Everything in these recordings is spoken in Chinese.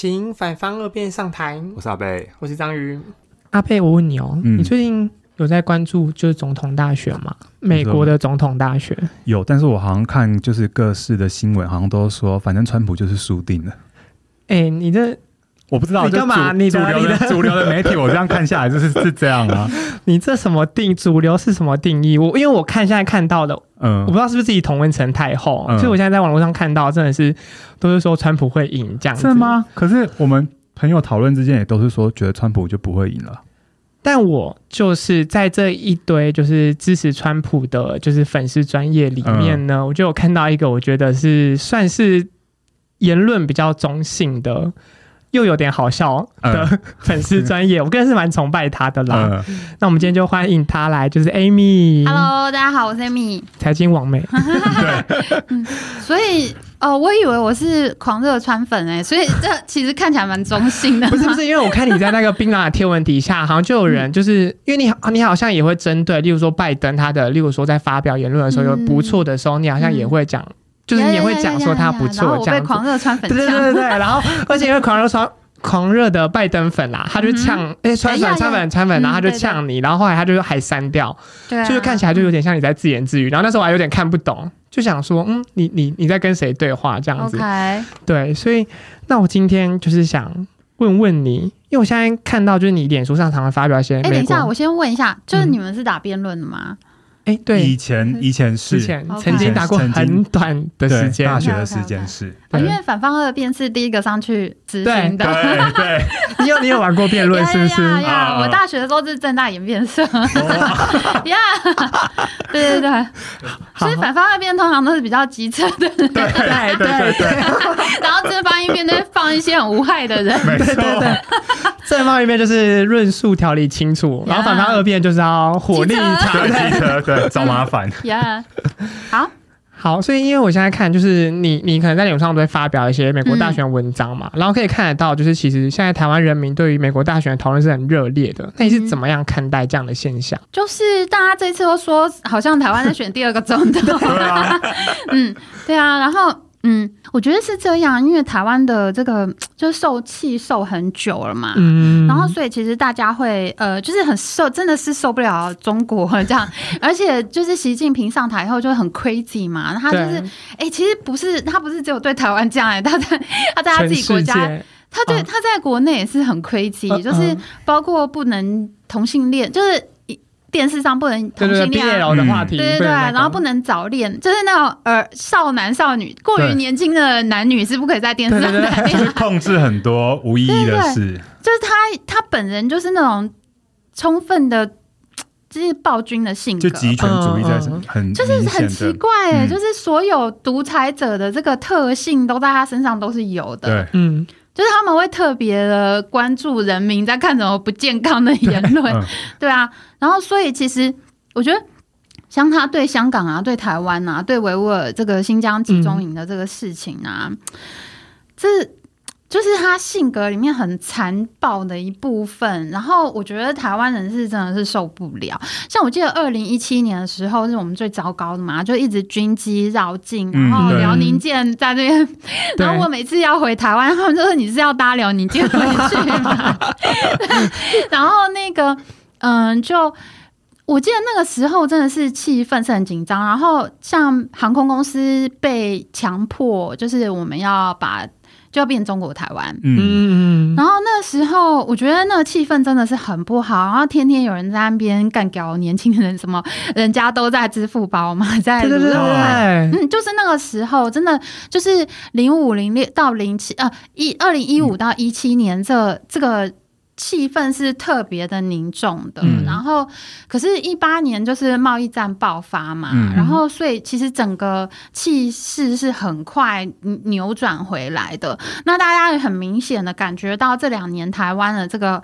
请反方二辩上台。我是阿贝，我是章鱼。阿贝，我问你哦，嗯、你最近有在关注就是总统大选吗？美国的总统大选有，但是我好像看就是各式的新闻，好像都说反正川普就是输定了。哎、欸，你这。我不知道你干嘛？你主流的主流的媒体，我这样看下来就是 是这样啊。你这什么定主流是什么定义？我因为我看现在看到的，嗯，我不知道是不是自己同温层太厚，所以我现在在网络上看到真的是都是说川普会赢这样子。是吗？可是我们朋友讨论之间也都是说觉得川普就不会赢了。但我就是在这一堆就是支持川普的，就是粉丝专业里面呢，我就有看到一个我觉得是算是言论比较中性的。又有点好笑的 粉丝专业，嗯、我个人是蛮崇拜他的啦。嗯、那我们今天就欢迎他来，就是 Amy。Hello，大家好，我是 Amy，财经网美。对，嗯，所以哦，我以为我是狂热川粉哎，所以这其实看起来蛮中性的。不是不是，因为我看你在那个冰榔的贴文底下，好像就有人就是、嗯、因为你你好像也会针对，例如说拜登他的，例如说在发表言论的时候有不错的时候，你好像也会讲。就是你也会讲说他不错，这样子。狂热川粉，对对对对，然后 而且因为狂热川狂热的拜登粉啦，他就呛哎川粉川粉川粉，然后他就呛你，然后后来他就还删掉，就是看起来就有点像你在自言自语。然后那时候我还有点看不懂，就想说嗯，你你你在跟谁对话这样子？对，所以那我今天就是想问问你，因为我现在看到就是你脸书上常常发表一些，哎，等一下，我先问一下，就是你们是打辩论的吗？哎，对，以前以前是曾经打过很短的时间，大学的时间是，因为反方二辩是第一个上去执行的，对对，你有你有玩过辩论是不是？呀，我大学的时候是正大演辩社，呀，对对对，所以反方二辩通常都是比较机车的，对对对对，然后正方一辩都放一些很无害的人，对对对。正方一辩就是论述条理清楚，然后反方二辩就是要火力对机车，对找麻烦。Yeah，好好，所以因为我现在看，就是你你可能在脸上都会发表一些美国大选文章嘛，嗯、然后可以看得到，就是其实现在台湾人民对于美国大选的讨论是很热烈的。那你是怎么样看待这样的现象？就是大家这次都说，好像台湾在选第二个总统。啊，嗯，对啊，然后。嗯，我觉得是这样，因为台湾的这个 就是受气受很久了嘛，嗯，然后所以其实大家会呃，就是很受，真的是受不了中国这样，而且就是习近平上台以后就很 crazy 嘛，他就是哎、欸，其实不是他不是只有对台湾这样，他在 他在他自己国家，他对他在国内也是很 crazy，、啊、就是包括不能同性恋，就是。电视上不能同性恋的话题，对对对，然后不能早恋，就是那种呃少男少女过于年轻的男女是不可以在电视上谈恋爱，控制很多无意义的事。就是他他本人就是那种充分的，就是暴君的性格，就极权主义在很就是很奇怪哎，就是所有独裁者的这个特性都在他身上都是有的，对，嗯。就是他们会特别的关注人民在看什么不健康的言论，对，嗯、对啊，然后所以其实我觉得，像他对香港啊、对台湾啊、对维吾尔这个新疆集中营的这个事情啊，嗯、这。就是他性格里面很残暴的一部分，然后我觉得台湾人是真的是受不了。像我记得二零一七年的时候是我们最糟糕的嘛，就一直军机绕境，然后辽宁舰在那边，嗯、然后我每次要回台湾，他们就说你是要搭辽宁舰回去吗？然后那个嗯，就我记得那个时候真的是气氛是很紧张，然后像航空公司被强迫，就是我们要把。就要变中国台湾，嗯，然后那时候我觉得那个气氛真的是很不好，然后天天有人在那边干掉年轻人，什么人家都在支付宝嘛，在对对。对，嗯，就是那个时候真的就是零五零六到零七呃一二零一五到一七年这这个。气氛是特别的凝重的，嗯、然后可是，一八年就是贸易战爆发嘛，嗯、然后所以其实整个气势是很快扭转回来的。那大家也很明显的感觉到，这两年台湾的这个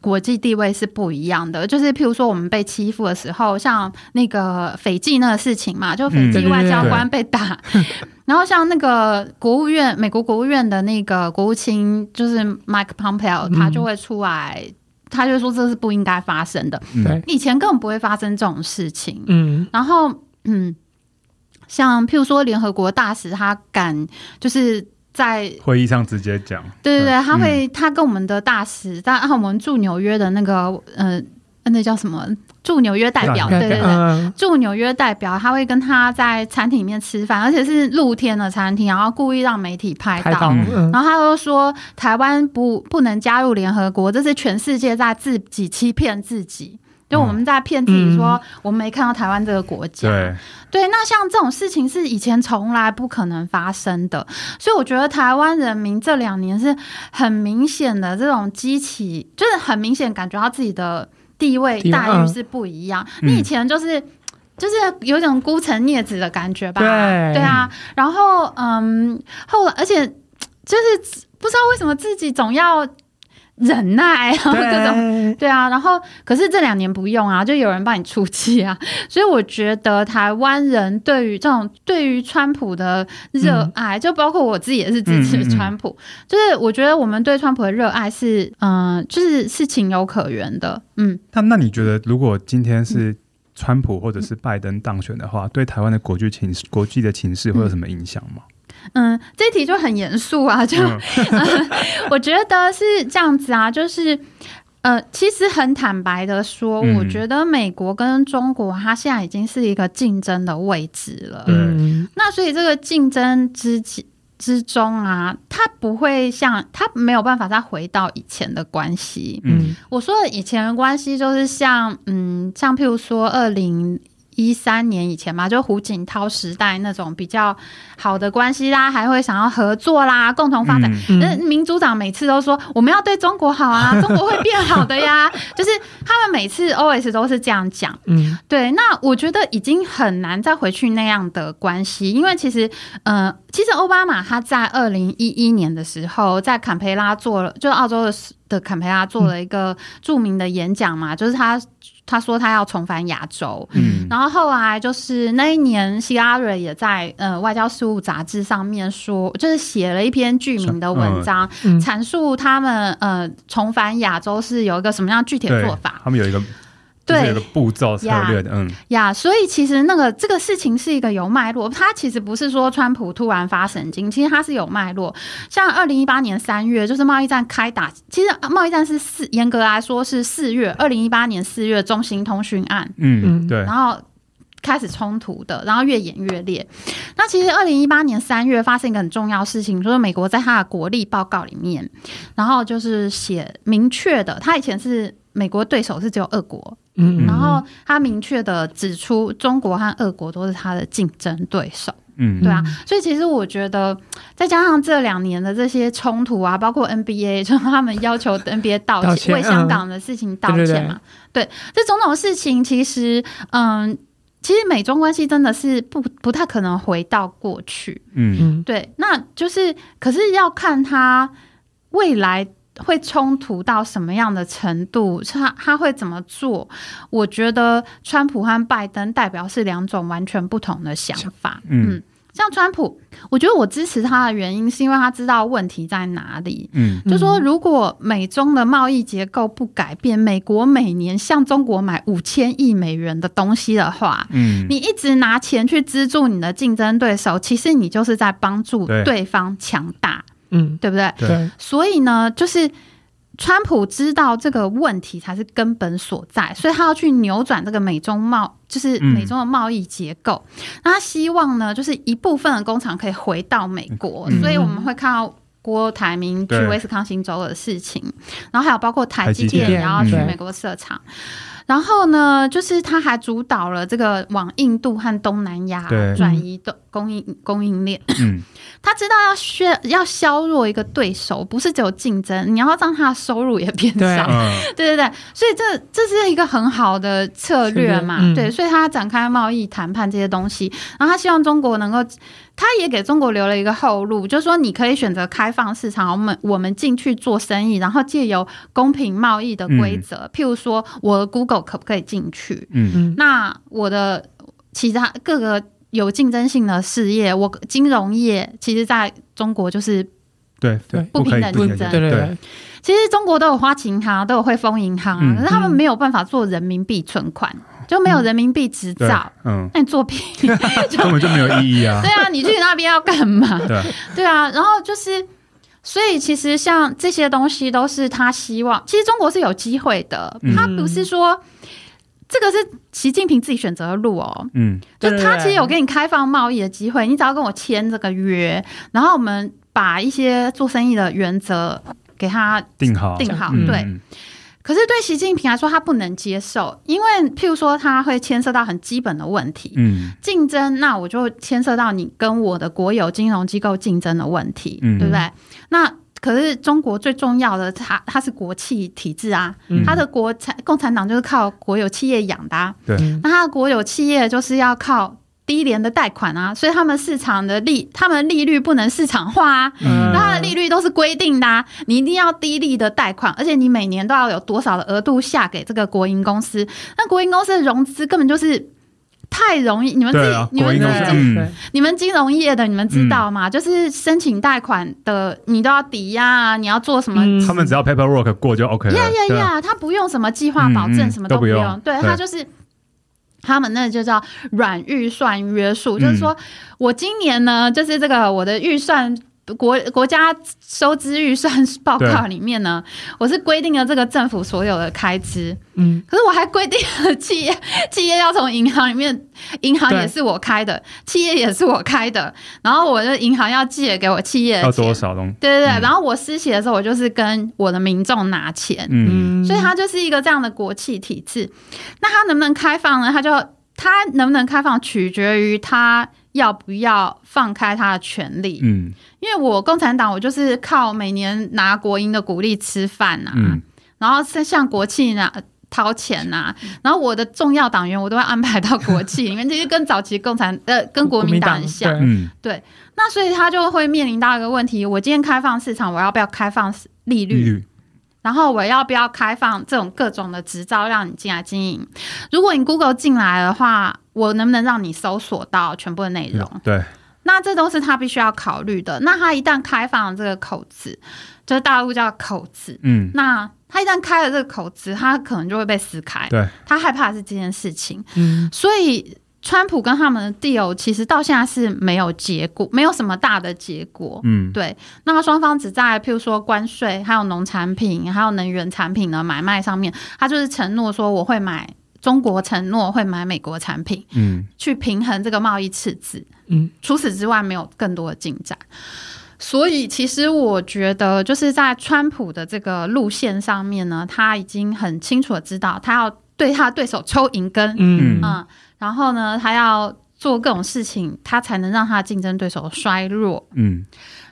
国际地位是不一样的。就是譬如说，我们被欺负的时候，像那个斐济那个事情嘛，就斐济外交官被打。嗯 然后像那个国务院，美国国务院的那个国务卿就是 Mike Pompeo，他就会出来，嗯、他就说这是不应该发生的。对，以前根本不会发生这种事情。嗯，然后嗯，像譬如说联合国大使，他敢就是在会议上直接讲。对对对，他会、嗯、他跟我们的大使，但我们驻纽约的那个呃，那叫什么？驻纽约代表，对对对，驻纽约代表，他会跟他在餐厅里面吃饭，而且是露天的餐厅，然后故意让媒体拍到，拍到嗯、然后他又说台湾不不能加入联合国，这是全世界在自己欺骗自己，就我们在骗自己说我们没看到台湾这个国家。对。对，那像这种事情是以前从来不可能发生的，所以我觉得台湾人民这两年是很明显的这种激起，就是很明显感觉到自己的。地位待遇是不一样，嗯、你以前就是就是有种孤城孽子的感觉吧？对对啊，然后嗯，后来而且就是不知道为什么自己总要。忍耐，然后各种。对啊，然后可是这两年不用啊，就有人帮你出气啊，所以我觉得台湾人对于这种对于川普的热爱，嗯、就包括我自己也是支持川普，嗯。嗯嗯就是我觉得我们对川普的热爱是嗯、呃，就是是情有可原的，嗯。那那你觉得，如果今天是川普或者是拜登当选的话，嗯、对台湾的国际情国际的情势会有什么影响吗？嗯，这题就很严肃啊，就、嗯 嗯、我觉得是这样子啊，就是呃，其实很坦白的说，嗯、我觉得美国跟中国它现在已经是一个竞争的位置了。嗯，那所以这个竞争之之中啊，它不会像它没有办法再回到以前的关系。嗯，我说的以前的关系就是像嗯，像譬如说二零。一三年以前嘛，就胡锦涛时代那种比较好的关系啦，还会想要合作啦，共同发展。嗯嗯、民主党每次都说我们要对中国好啊，中国会变好的呀，就是他们每次 always 都是这样讲。嗯，对。那我觉得已经很难再回去那样的关系，因为其实，呃，其实奥巴马他在二零一一年的时候在坎培拉做了，就澳洲的的坎培拉做了一个著名的演讲嘛，嗯、就是他。他说他要重返亚洲，嗯，然后后来就是那一年，希拉瑞也在呃外交事务杂志上面说，就是写了一篇剧名的文章，嗯、阐述他们呃重返亚洲是有一个什么样具体的做法。他们有一个。对，步骤策略的，嗯呀，所以其实那个这个事情是一个有脉络，它其实不是说川普突然发神经，其实它是有脉络。像二零一八年三月，就是贸易战开打，其实贸易战是四，严格来说是四月，二零一八年四月中兴通讯案，嗯对，然后开始冲突的，然后越演越烈。那其实二零一八年三月发生一个很重要事情，就是美国在他的国力报告里面，然后就是写明确的，他以前是美国对手是只有俄国。嗯，然后他明确的指出，中国和俄国都是他的竞争对手。嗯，对啊，所以其实我觉得，再加上这两年的这些冲突啊，包括 NBA，就是他们要求 NBA 道歉，道歉为香港的事情道歉嘛。对，对，对，对，这种种事情，其实，嗯，其实美中关系真的是不不太可能回到过去。嗯，对，那就是，可是要看他未来。会冲突到什么样的程度？他他会怎么做？我觉得川普和拜登代表是两种完全不同的想法。嗯，嗯，像川普，我觉得我支持他的原因是因为他知道问题在哪里。嗯，就说如果美中的贸易结构不改变，美国每年向中国买五千亿美元的东西的话，嗯，你一直拿钱去资助你的竞争对手，其实你就是在帮助对方强大。嗯，对不对？对，所以呢，就是川普知道这个问题才是根本所在，所以他要去扭转这个美中贸，就是美中的贸易结构。那、嗯、他希望呢，就是一部分的工厂可以回到美国，嗯、所以我们会看到郭台铭去威斯康星州的事情，然后还有包括台积电也要去美国设厂。然后呢，就是他还主导了这个往印度和东南亚转移的供应供应链。嗯，他知道要削要削弱一个对手，不是只有竞争，你要让他的收入也变少。对，对对对，所以这这是一个很好的策略嘛。嗯、对，所以他展开贸易谈判这些东西，然后他希望中国能够。他也给中国留了一个后路，就是说你可以选择开放市场，我们我们进去做生意，然后借由公平贸易的规则，嗯、譬如说我的 Google 可不可以进去？嗯。嗯，那我的其他各个有竞争性的事业，我金融业其实在中国就是对对不平等竞争，对。对对。其实中国都有花旗银行，都有汇丰银行啊，可是他们没有办法做人民币存款。就没有人民币执照，嗯，那你作弊根本就没有意义啊。对啊，你去那边要干嘛？对。对啊，然后就是，所以其实像这些东西都是他希望，其实中国是有机会的，嗯、他不是说这个是习近平自己选择的路哦，嗯，就他其实有给你开放贸易的机会，你只要跟我签这个约，然后我们把一些做生意的原则给他定好，定好，对。嗯可是对习近平来说，他不能接受，因为譬如说，他会牵涉到很基本的问题，嗯，竞争，那我就牵涉到你跟我的国有金融机构竞争的问题，嗯，对不对？那可是中国最重要的，它它是国企体制啊，它的国产共产党就是靠国有企业养的啊，对，那它的国有企业就是要靠。低廉的贷款啊，所以他们市场的利，他们利率不能市场化啊，嗯、他的利率都是规定的啊，你一定要低利的贷款，而且你每年都要有多少的额度下给这个国营公司，那国营公司的融资根本就是太容易，你们自己，啊、你们自己，嗯、你们金融业的，你们知道吗？嗯、就是申请贷款的，你都要抵押啊，你要做什么？他们只要 paperwork 过就 OK 了。呀呀呀，他不用什么计划保证，什么都不用，对他就是。他们那就叫软预算约束，嗯、就是说我今年呢，就是这个我的预算国国家收支预算报告里面呢，我是规定了这个政府所有的开支，嗯，可是我还规定了企业 企业要从银行里面，银行也是我开的，企业也是我开的，然后我的银行要借给我企业要多少东西？对对对，嗯、然后我施洗的时候，我就是跟我的民众拿钱，嗯，所以它就是一个这样的国企体制。那它能不能开放呢？它就它能不能开放，取决于它要不要放开他的权利，嗯。因为我共产党，我就是靠每年拿国营的鼓励吃饭呐、啊，嗯、然后向国企拿掏钱呐、啊，然后我的重要党员我都会安排到国企里面，这些跟早期共产呃 跟国民党很像，对，嗯、对，那所以他就会面临到一个问题：我今天开放市场，我要不要开放利率？利率然后我要不要开放这种各种的执照让你进来经营？如果你 Google 进来的话，我能不能让你搜索到全部的内容？对。那这都是他必须要考虑的。那他一旦开放了这个口子，就是大陆叫口子，嗯，那他一旦开了这个口子，他可能就会被撕开。对，他害怕的是这件事情。嗯，所以川普跟他们的 deal 其实到现在是没有结果，没有什么大的结果。嗯，对。那双方只在譬如说关税、还有农产品、还有能源产品的买卖上面，他就是承诺说我会买。中国承诺会买美国产品，嗯，去平衡这个贸易赤字，嗯，除此之外没有更多的进展。所以，其实我觉得，就是在川普的这个路线上面呢，他已经很清楚的知道，他要对他的对手抽银根，嗯嗯，然后呢，他要做各种事情，他才能让他的竞争对手衰弱，嗯。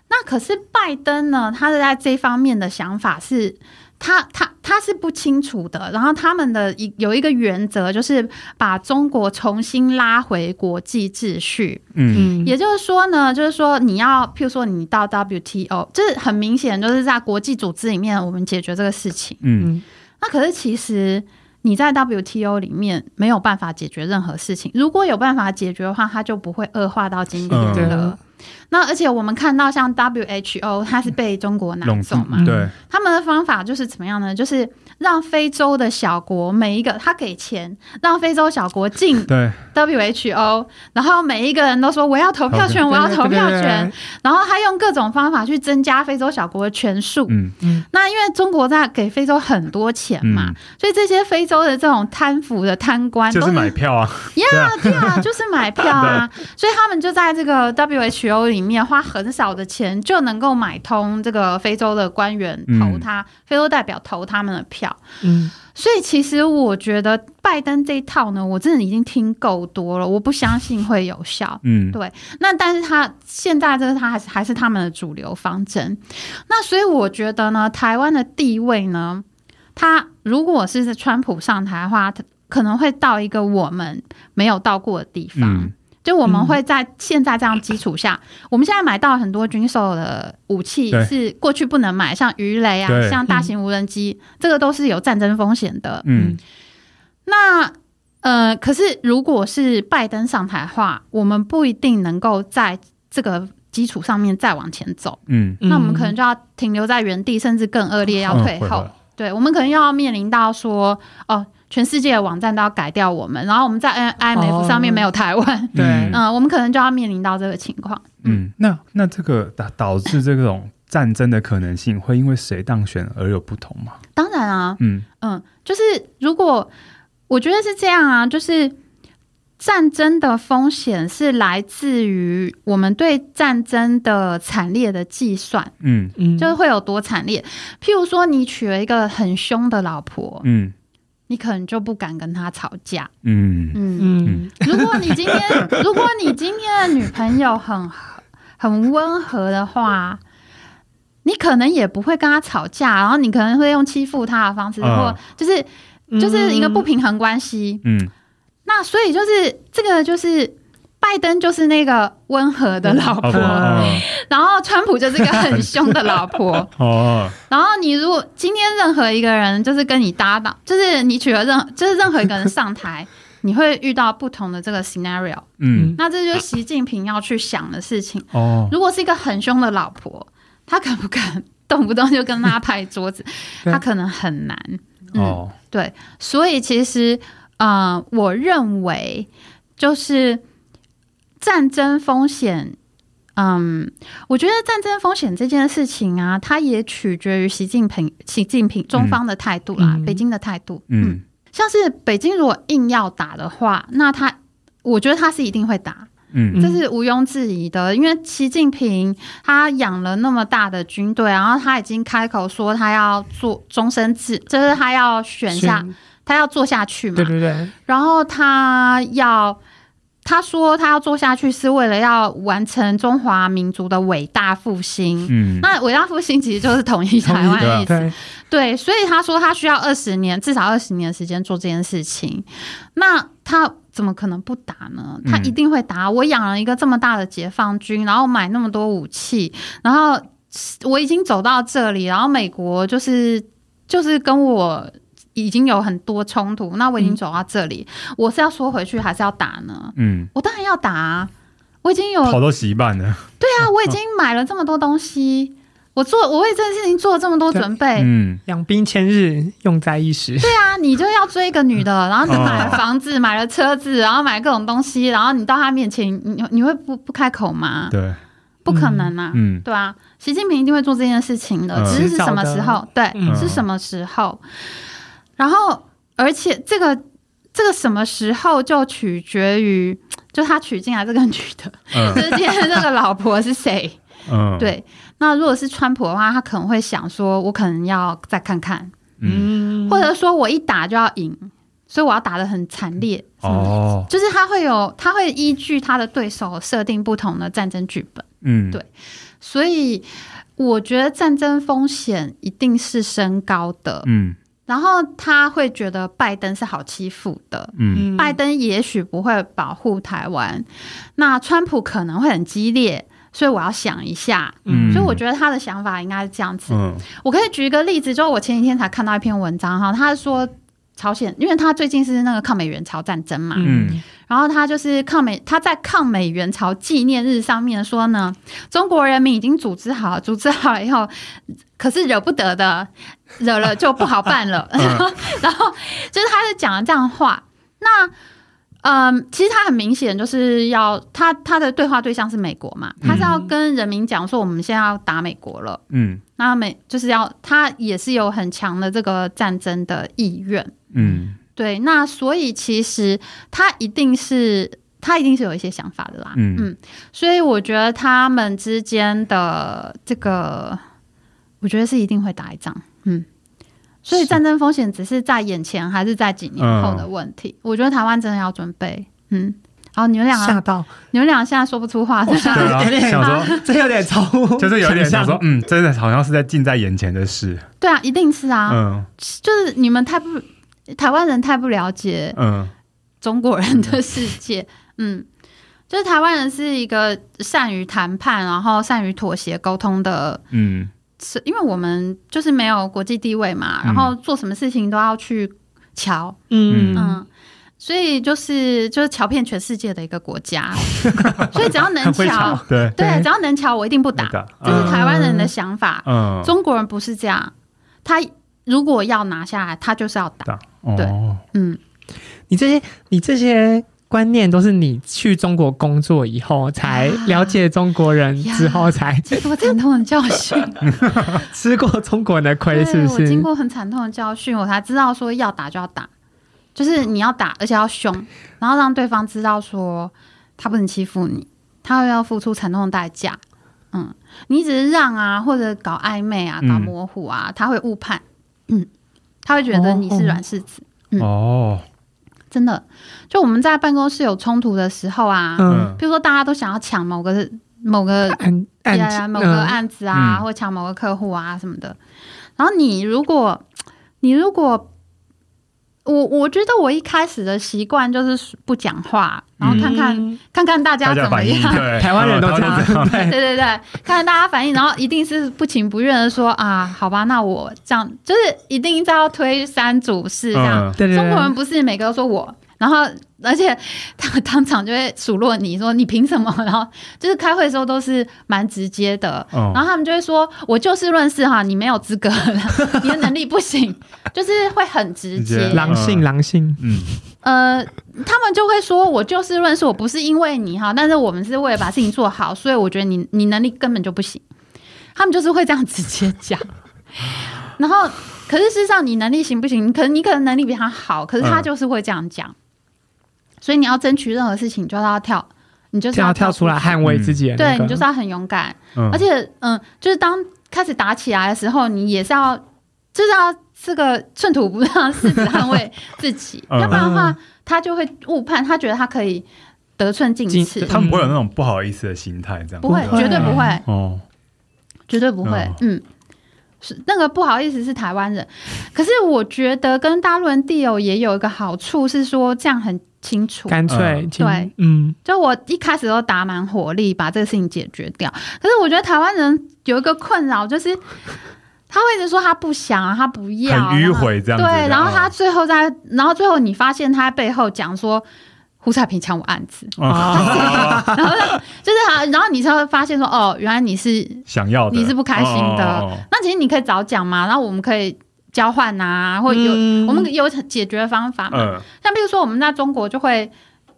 那可是拜登呢，他是在这方面的想法是。他他他是不清楚的，然后他们的一有一个原则，就是把中国重新拉回国际秩序。嗯，也就是说呢，就是说你要，譬如说你到 WTO，就是很明显就是在国际组织里面，我们解决这个事情。嗯，那可是其实你在 WTO 里面没有办法解决任何事情。如果有办法解决的话，它就不会恶化到今天了。那而且我们看到像 WHO，它是被中国拿走嘛？对，他们的方法就是怎么样呢？就是让非洲的小国每一个他给钱，让非洲小国进对 WHO，然后每一个人都说我要投票权，我要投票权，然后他用各种方法去增加非洲小国的权数。嗯嗯。那因为中国在给非洲很多钱嘛，所以这些非洲的这种贪腐的贪官就是买票啊，呀，对啊，就是买票啊，所以他们就在这个 WHO 里面花很少的钱就能够买通这个非洲的官员投他，非洲代表投他们的票。嗯，所以其实我觉得拜登这一套呢，我真的已经听够多了，我不相信会有效。嗯，对。那但是他现在这个他还是还是他们的主流方针。那所以我觉得呢，台湾的地位呢，他如果是在川普上台的话，他可能会到一个我们没有到过的地方。嗯就我们会在现在这样基础下，嗯、我们现在买到很多军售的武器是过去不能买，像鱼雷啊，像大型无人机，嗯、这个都是有战争风险的。嗯，那呃，可是如果是拜登上台的话，我们不一定能够在这个基础上面再往前走。嗯，那我们可能就要停留在原地，甚至更恶劣，要退后。哦、对，我们可能要面临到说，哦。全世界的网站都要改掉我们，然后我们在 IMF 上面没有台湾，对，嗯，我们可能就要面临到这个情况。嗯，那那这个导导致这种战争的可能性会因为谁当选而有不同吗？当然啊，嗯。嗯，就是如果我觉得是这样啊，就是战争的风险是来自于我们对战争的惨烈的计算，嗯。嗯，就是会有多惨烈。譬如说，你娶了一个很凶的老婆，嗯。你可能就不敢跟他吵架，嗯嗯嗯。如果你今天，如果你今天的女朋友很很温和的话，你可能也不会跟他吵架，然后你可能会用欺负他的方式，或、呃、就是就是一个不平衡关系，嗯。那所以就是这个就是。拜登就是那个温和的老婆，然后川普就是一个很凶的老婆。哦，然后你如果今天任何一个人就是跟你搭档，就是你娶了任就是任何一个人上台，你会遇到不同的这个 scenario。嗯，那这就是习近平要去想的事情。哦，如果是一个很凶的老婆，他敢不敢动不动就跟他拍桌子？他可能很难。哦，对，所以其实，呃，我认为就是。战争风险，嗯，我觉得战争风险这件事情啊，它也取决于习近平、习近平中方的态度啦，嗯、北京的态度。嗯，嗯，像是北京如果硬要打的话，那他，我觉得他是一定会打，嗯，这是毋庸置疑的。因为习近平他养了那么大的军队，然后他已经开口说他要做终身制，就是他要选下，他要做下去嘛，对对对，然后他要。他说他要做下去是为了要完成中华民族的伟大复兴。嗯，那伟大复兴其实就是统一台湾的意思。对，对，所以他说他需要二十年，至少二十年的时间做这件事情。那他怎么可能不打呢？他一定会打。我养了一个这么大的解放军，然后买那么多武器，然后我已经走到这里，然后美国就是就是跟我。已经有很多冲突，那我已经走到这里，嗯、我是要说回去还是要打呢？嗯，我当然要打啊！我已经有好多习惯了。对啊，我已经买了这么多东西，我做我为这件事情做了这么多准备。嗯，养兵千日，用在一时。对啊，你就要追一个女的，然后你买了房子，买了车子，然后买各种东西，然后你到她面前，你你会不不开口吗？对，不可能啊！嗯，对啊，习近平一定会做这件事情的，只是是什么时候？对，嗯、是什么时候？然后，而且这个这个什么时候就取决于，就他娶进来这个女的，嗯、就是今天这个老婆是谁？嗯，对。那如果是川普的话，他可能会想说，我可能要再看看，嗯，或者说我一打就要赢，所以我要打的很惨烈。哦，就是他会有，他会依据他的对手设定不同的战争剧本。嗯，对。所以我觉得战争风险一定是升高的。嗯。然后他会觉得拜登是好欺负的，嗯，拜登也许不会保护台湾，那川普可能会很激烈，所以我要想一下，嗯，所以我觉得他的想法应该是这样子。嗯，我可以举一个例子，就是我前几天才看到一篇文章哈，他说朝鲜，因为他最近是那个抗美援朝战争嘛，嗯。然后他就是抗美，他在抗美援朝纪念日上面说呢，中国人民已经组织好，组织好了以后，可是惹不得的，惹了就不好办了。然后，就是他是讲了这样的话。那，嗯，其实他很明显就是要他他的对话对象是美国嘛，他是要跟人民讲说，我们现在要打美国了。嗯，那美就是要他也是有很强的这个战争的意愿。嗯。对，那所以其实他一定是他一定是有一些想法的啦，嗯。嗯，所以我觉得他们之间的这个，我觉得是一定会打一仗，嗯，所以战争风险只是在眼前还是在几年后的问题，嗯、我觉得台湾真的要准备，嗯，好，你们俩吓到，你们俩现在说不出话，吓到，有点想说，这有点超，就是有点想说，嗯，真的好像是在近在眼前的事，对啊，一定是啊，嗯，就是你们太不。台湾人太不了解，嗯，中国人的世界，嗯，嗯，就是台湾人是一个善于谈判，然后善于妥协沟通的，嗯，是因为我们就是没有国际地位嘛，然后做什么事情都要去瞧，嗯。嗯，所以就是就是桥遍全世界的一个国家，所以只要能桥，对。对，只要能桥，我一定不打，这是台湾人的想法，嗯，中国人不是这样，他如果要拿下来，他就是要打。对，嗯，你这些你这些观念都是你去中国工作以后才了解中国人之后才经过惨痛的教训，吃过中国人的亏，是不是？我经过很惨痛的教训，我才知道说要打就要打，就是你要打，而且要凶，然后让对方知道说他不能欺负你，他要付出惨痛的代价。嗯，你只是让啊，或者搞暧昧啊，搞模糊啊，嗯、他会误判，嗯，他会觉得你是软柿子。哦，嗯、哦，真的，就我们在办公室有冲突的时候啊，嗯，比如说大家都想要抢某个某个案案子、啊、某个案子啊，嗯、或抢某个客户啊什么的，然后你如果你如果。我我觉得我一开始的习惯就是不讲话，然后看看、嗯、看看大家怎么样。对台湾人都这样，对对对对，看看大家反应，然后一定是不情不愿的说啊，好吧，那我这样就是一定要推三阻四这样。嗯、对对对，中国人不是每个都说我。然后，而且他们当场就会数落你说你凭什么？然后就是开会的时候都是蛮直接的，哦、然后他们就会说：“我就事论事哈，你没有资格，你的能力不行。”就是会很直接，狼性狼性。嗯，呃，他们就会说：“我就事论事，我不是因为你哈，但是我们是为了把事情做好，所以我觉得你你能力根本就不行。”他们就是会这样直接讲。然后，可是事实上你能力行不行？可能你可能能力比他好，可是他就是会这样讲。嗯所以你要争取任何事情，就要跳，你就是要跳出来捍卫自己。对，你就是要很勇敢，而且嗯，就是当开始打起来的时候，你也是要，就是要这个寸土不让，誓死捍卫 自己，要不然的话，他就会误判，他觉得他可以得寸进尺。他们不会有那种不好意思的心态，这样。不会，绝对不会。哦，绝对不会。嗯，是那个不好意思是台湾人，可是我觉得跟大陆人 deal 也有一个好处是说这样很。清楚，干脆，对，嗯，就我一开始都打满火力把这个事情解决掉。可是我觉得台湾人有一个困扰，就是他会一直说他不想，他不要，很迂回这样子。对，然后他最后在，然后最后你发现他背后讲说胡彩平抢我案子，然后就是他，然后你才会发现说，哦，原来你是想要的，你是不开心的。那其实你可以早讲嘛，然后我们可以。交换啊，或有、嗯、我们有解决方法嘛？嗯、像比如说我们在中国就会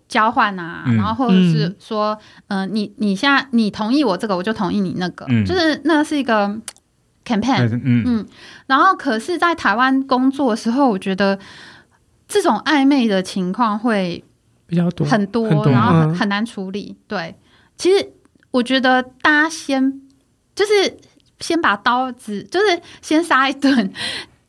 交换啊，嗯、然后或者是说，嗯、呃，你你现在你同意我这个，我就同意你那个，嗯、就是那是一个 campaign，嗯，嗯，然后可是，在台湾工作的时候，我觉得这种暧昧的情况会比较多，很多，然后很很难处理。对，其实我觉得大家先就是先把刀子，就是先杀一顿。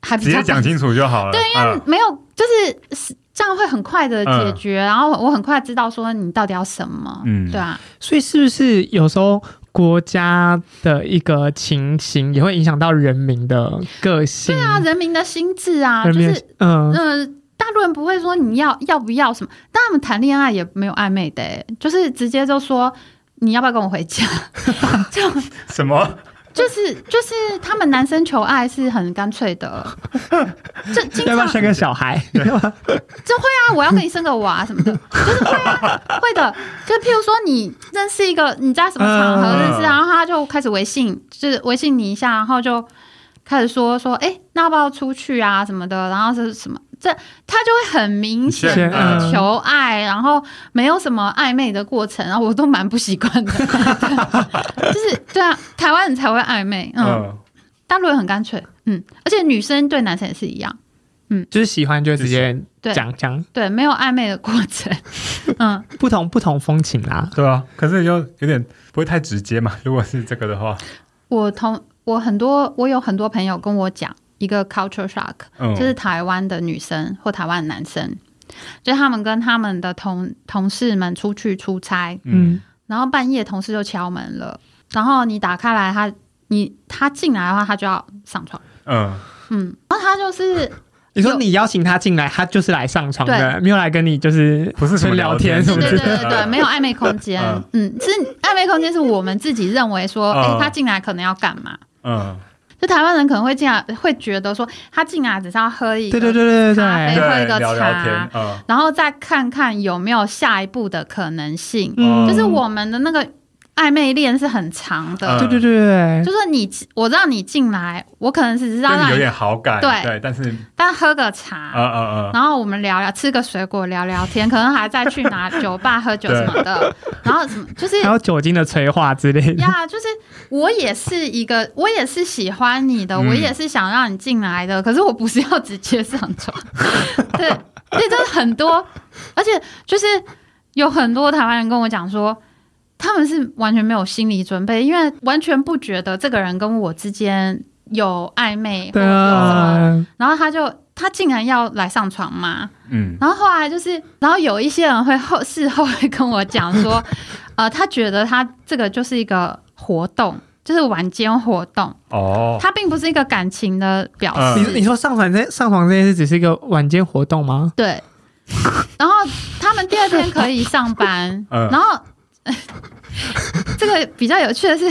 还直接讲清楚就好了。对，因为没有，就是这样会很快的解决，然后我很快知道说你到底要什么。嗯，对啊。所以是不是有时候国家的一个情形也会影响到人民的个性？对啊，人民的心智啊，就是嗯呃，大陆人不会说你要要不要什么，但他们谈恋爱也没有暧昧的，就是直接就说你要不要跟我回家？这样什么？就是就是他们男生求爱是很干脆的，这经常要不要生个小孩，这会啊，我要跟你生个娃什么的，就是会啊，会的。就譬如说你认识一个，你在什么场合认识，然后他就开始微信，就是微信你一下，然后就开始说说，哎，那要不要出去啊什么的，然后是什么？这他就会很明显的求爱，然后没有什么暧昧的过程，然后我都蛮不习惯的。就是对啊，台湾人才会暧昧，嗯，大陆人很干脆，嗯，而且女生对男生也是一样，嗯，就是喜欢就直接讲讲，对，没有暧昧的过程，嗯，不同不同风情啦，对啊，可是就有点不会太直接嘛，如果是这个的话，我同我很多我有很多朋友跟我讲。一个 culture shock，就是台湾的女生或台湾的男生，就他们跟他们的同同事们出去出差，嗯，然后半夜同事就敲门了，然后你打开来，他你他进来的话，他就要上床，嗯。嗯，然后他就是 你说你邀请他进来，他就是来上床的，没有来跟你就是不是说聊天什么的，对对对对，没有暧昧空间，嗯，其实暧昧空间是我们自己认为说，哎，他进来可能要干嘛，嗯。就台湾人可能会进来，会觉得说他进来只是要喝一个咖啡，喝一个茶，然后再看看有没有下一步的可能性。就是我们的那个暧昧恋是很长的，对对对对，就是你我让你进来，我可能是知道让你有点好感，对。对，但是但喝个茶，嗯嗯嗯，然后我们聊聊，吃个水果聊聊天，可能还再去拿酒吧喝酒什么的，然后什么就是还有酒精的催化之类的。呀，就是我也是一个，我也是喜欢你的，我也是想让你进来的，可是我不是要直接上床，对，所以就是很多，而且就是有很多台湾人跟我讲说。他们是完全没有心理准备，因为完全不觉得这个人跟我之间有暧昧，对啊，然后他就他竟然要来上床嘛，嗯，然后后来就是，然后有一些人会后事后会跟我讲说，呃，他觉得他这个就是一个活动，就是晚间活动。哦，他并不是一个感情的表示。你你说上床这上床这件事只是一个晚间活动吗？对，然后他们第二天可以上班，然后。这个比较有趣的是，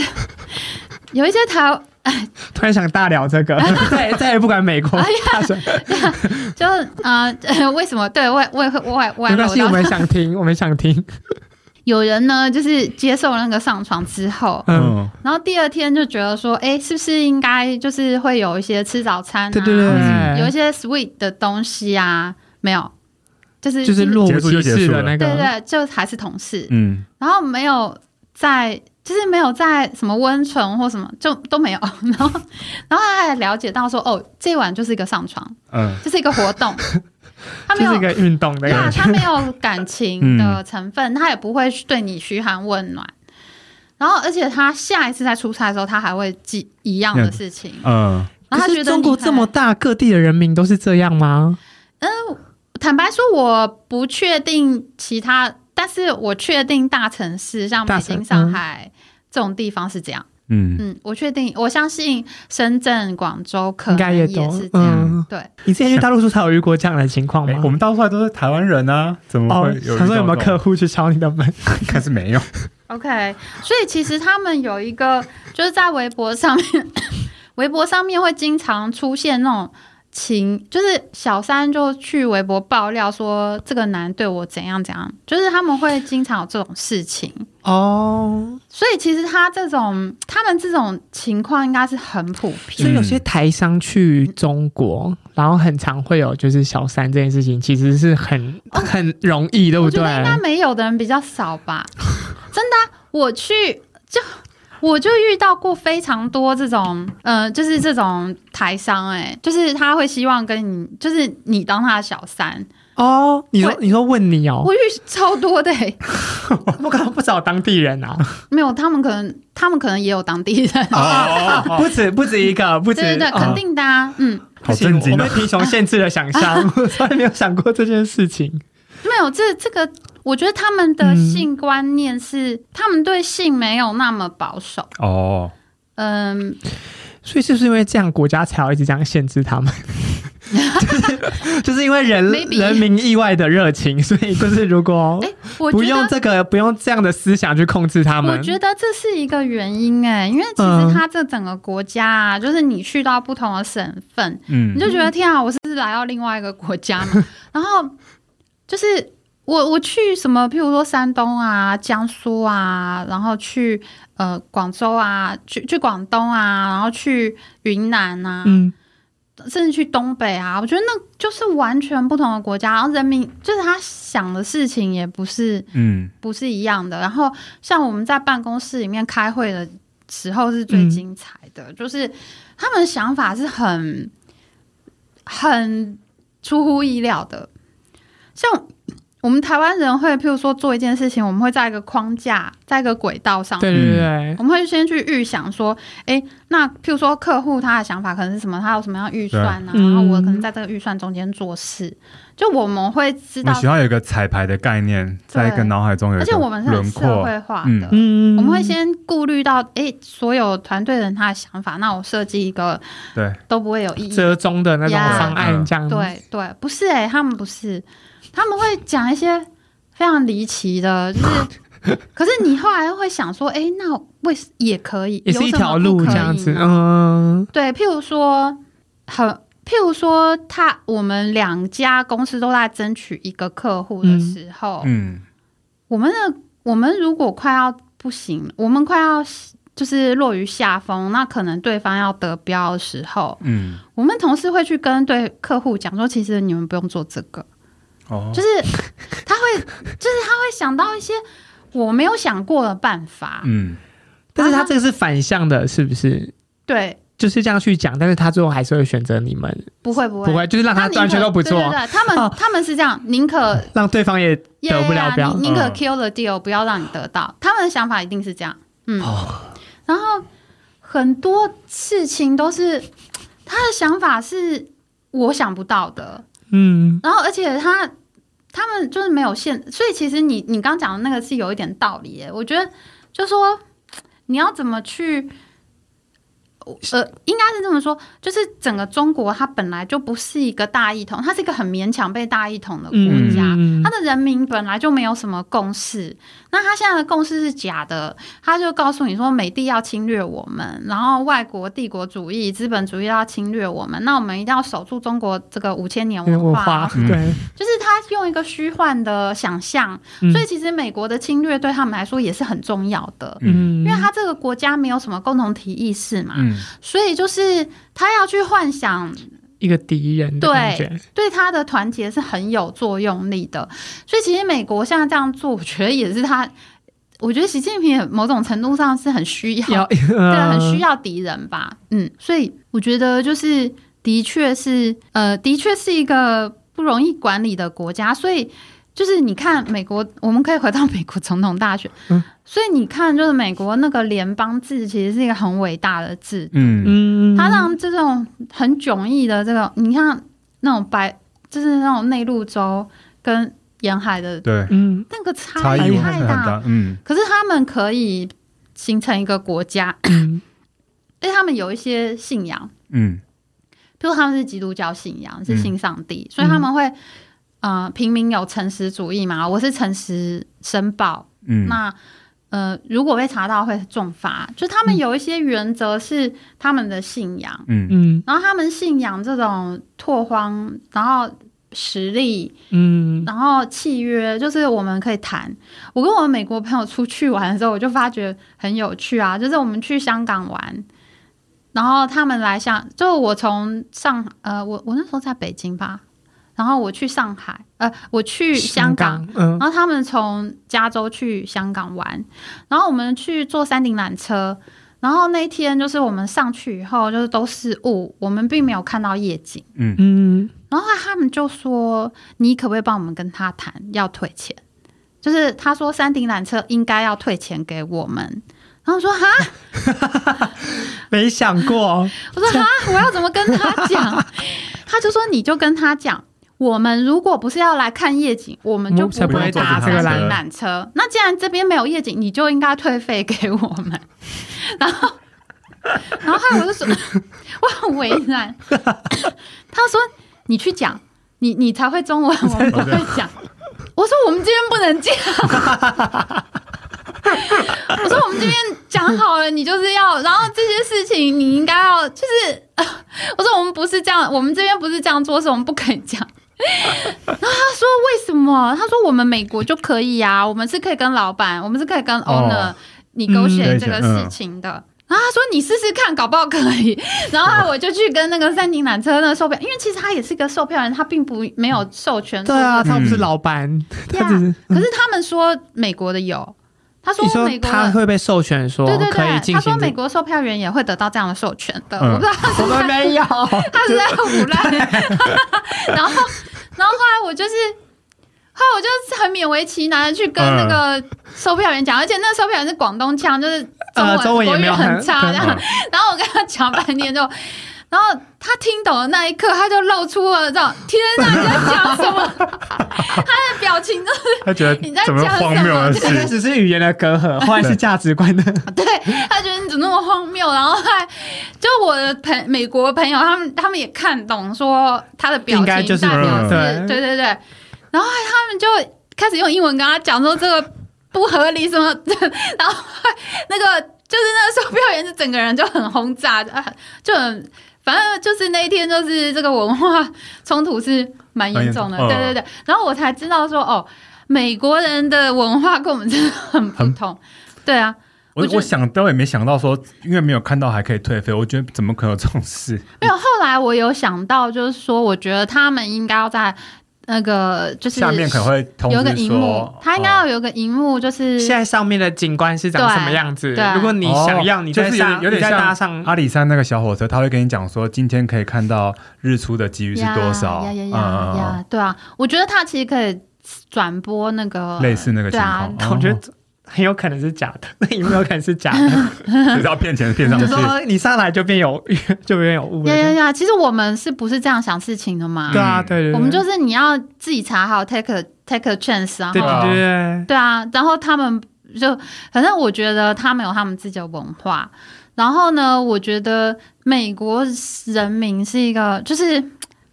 有一些台，突然想大聊这个，再再也不管美国，哎呀，就呃，为什么？对，外外外外，没关系，我们想听，我们想听。有人呢，就是接受那个上床之后，嗯，然后第二天就觉得说，哎，是不是应该就是会有一些吃早餐啊，对对对，有一些 sweet 的东西啊？没有。就是就是若无其事的那个，对对，就还是同事，嗯，然后没有在，就是没有在什么温存或什么，就都没有，然后然后他还了解到说，哦，这一晚就是一个上床，嗯，就是一个活动，他没有一个运动的，呀，他没有感情的成分，他也不会对你嘘寒问暖，然后而且他下一次再出差的时候，他还会记一样的事情，嗯，然后他觉得中国这么大，各地的人民都是这样吗？嗯。坦白说，我不确定其他，但是我确定大城市像北京、上海这种地方是这样。嗯嗯，我确定，我相信深圳、广州可能也是这样。嗯、对，你之前去大陆出差有遇过这样的情况吗？欸、我们到处来都是台湾人啊，怎么会有？他、哦、说有没有客户去敲你的门？应该是没有。OK，所以其实他们有一个，就是在微博上面，微博上面会经常出现那种。情就是小三就去微博爆料说这个男对我怎样怎样，就是他们会经常有这种事情哦。所以其实他这种他们这种情况应该是很普遍。所以有些台商去中国，然后很常会有就是小三这件事情，其实是很很容易，对不对？我觉得应该没有的人比较少吧。真的啊，我去就。我就遇到过非常多这种，呃，就是这种台商，哎，就是他会希望跟你，就是你当他的小三。哦。你说，你说问你哦，我遇超多的，哎，我可能不找当地人啊。没有，他们可能，他们可能也有当地人，不止不止一个，不止，对对对，肯定的啊，嗯，好震惊，我被贫穷限制了想象，我从来没有想过这件事情。没有，这这个。我觉得他们的性观念是，嗯、他们对性没有那么保守哦。嗯，所以是不是因为这样，国家才要一直这样限制他们？就是就是因为人人民意外的热情，所以就是如果不用这个，不用这样的思想去控制他们，我觉得这是一个原因哎。因为其实他这整个国家啊，就是你去到不同的省份，嗯，你就觉得天啊，我是不是来到另外一个国家嘛？然后就是。我我去什么？譬如说山东啊、江苏啊，然后去呃广州啊，去去广东啊，然后去云南啊，嗯，甚至去东北啊，我觉得那就是完全不同的国家，然后人民就是他想的事情也不是，嗯，不是一样的。然后像我们在办公室里面开会的时候是最精彩的，嗯，就是他们的想法是很很出乎意料的，像。我们台湾人会，譬如说做一件事情，我们会在一个框架，在一个轨道上面。对对对。我们会先去预想说，哎，那譬如说客户他的想法可能是什么，他有什么样预算呢？然后我可能在这个预算中间做事，就我们会知道。我喜欢有一个彩排的概念，在一个脑海中有。而且我们是很社会化的，嗯，我们会先顾虑到，哎，所有团队人他的想法，那我设计一个对都不会有意义折中的那种方案，这样。对对，不是哎，他们不是。他们会讲一些非常离奇的，就是，可是你后来会想说，哎、欸，那为也可以，也是一条路这样子，嗯，对，譬如说，很，譬如说，他我们两家公司都在争取一个客户的时候，嗯，嗯。我们的我们如果快要不行，我们快要就是落于下风，那可能对方要得标的时候，嗯，我们同事会去跟对客户讲说，其实你们不用做这个，哦，就是他会，就是他会想到一些我没有想过的办法，嗯，但是他这个是反向的，是不是？对。就是这样去讲，但是他最后还是会选择你们。不会不会不会，就是让他完全都不做。对对对，他们、哦、他们是这样，宁可让对方也得不了标，宁可 kill the deal，不要让你得到。他们的想法一定是这样，嗯。哦、然后很多事情都是他的想法是我想不到的，嗯。然后而且他他们就是没有限，所以其实你你刚讲的那个是有一点道理耶。我觉得就说你要怎么去。呃，应该是这么说，就是整个中国它本来就不是一个大一统，它是一个很勉强被大一统的国家，嗯、它的人民本来就没有什么共识。那他现在的共识是假的，他就告诉你说美帝要侵略我们，然后外国帝国主义、资本主义要侵略我们，那我们一定要守住中国这个五千年文化。对，就是他用一个虚幻的想象，嗯、所以其实美国的侵略对他们来说也是很重要的。嗯，因为他这个国家没有什么共同体意识嘛，嗯、所以就是他要去幻想。一个敌人的感觉，对，对他的团结是很有作用力的。所以其实美国现在这样做，我觉得也是他。我觉得习近平某种程度上是很需要，要 呃、对，很需要敌人吧。嗯，所以我觉得就是的确是，呃，的确是一个不容易管理的国家。所以。就是你看美国，我们可以回到美国总统大选，嗯，所以你看，就是美国那个联邦制其实是一个很伟大的制度，嗯，它让这种很迥异的这个，你看那种白，就是那种内陆州跟沿海的，对，嗯，那个差异太大，嗯，可是他们可以形成一个国家，嗯，因为他们有一些信仰，嗯，比如他们是基督教信仰，是信上帝，所以他们会。呃，平民有诚实主义嘛？我是诚实申报。嗯，那呃，如果被查到会重罚。就他们有一些原则是他们的信仰。嗯嗯，然后他们信仰这种拓荒，然后实力，嗯，然后契约，就是我们可以谈。我跟我的美国朋友出去玩的时候，我就发觉很有趣啊。就是我们去香港玩，然后他们来香，就我从上呃，我我那时候在北京吧。然后我去上海，呃，我去香港，香港嗯、然后他们从加州去香港玩，然后我们去坐山顶缆车，然后那一天就是我们上去以后就是都是雾，我们并没有看到夜景，嗯。嗯，然后他们就说，你可不可以帮我们跟他谈要退钱？就是他说山顶缆车应该要退钱给我们，然后我说哈，没想过，我说哈，我要怎么跟他讲？他就说你就跟他讲。我们如果不是要来看夜景，我们就不会搭这个缆车。那既然这边没有夜景，你就应该退费给我们。然后，然后后来我就说，我很为难。他说：“你去讲，你你才会中文，我们不会讲。”我说：“我们这边不能讲。”我说：“我们这边讲好了，你就是要，然后这些事情你应该要，就是我说我们不是这样，我们这边不是这样做是，我们不可以讲。” 然后他说：“为什么？”他说：“我们美国就可以呀、啊，我们是可以跟老板，我们是可以跟 owner negotiate 这个事情的。”然后他说：“你试试看，搞不好可以。”然后我就去跟那个山顶缆车那个售票，因为其实他也是一个售票人，他并不没有授权。对啊，他不是老板。对啊，可是他们说美国的有。他说：“美国他会被授权说，对对对，他说美国售票员也会得到这样的授权的。我不知道他是没有，他是在胡乱。然后，然后后来我就是，后来我就很勉为其难的去跟那个售票员讲，而且那个售票员是广东腔，就是中文国语很差这样。然后我跟他讲半天就。”然后他听懂的那一刻，他就露出了这种天哪，你在讲什么？他的表情就是他觉得你在讲什么？这个只是语言的隔阂，后来是价值观的。对，他觉得你怎么那么荒谬？然后还就我的朋美国朋友，他们他们也看懂，说他的表情代表是对对对对。然后他们就开始用英文跟他讲说这个不合理什么的。然后那个就是那个售票员是整个人就很轰炸，就很。反正就是那一天，就是这个文化冲突是蛮严重的，对对对。然后我才知道说，哦，美国人的文化跟我们真的很不同。对啊。我我想都也没想到说，因为没有看到还可以退费，我觉得怎么可能有这种事？没有，后来我有想到，就是说，我觉得他们应该要在那个就是下面可能会有个荧幕，他应该要有个荧幕，就是现在上面的景观是长什么样子？如果你想要，你就是有点像搭上阿里山那个小火车，他会跟你讲说，今天可以看到日出的几率是多少？呀呀呀呀！对啊，我觉得他其实可以转播那个类似那个情况，我觉得。很有可能是假的，那有没有可能是假的？就是要骗钱骗上去。就说你上来就变有，就变有误。对对对！其实我们是不是这样想事情的嘛？对啊，对对。我们就是你要自己查好，take a take a chance 啊。对对对。对啊，然后他们就反正我觉得他们有他们自己的文化。然后呢，我觉得美国人民是一个就是。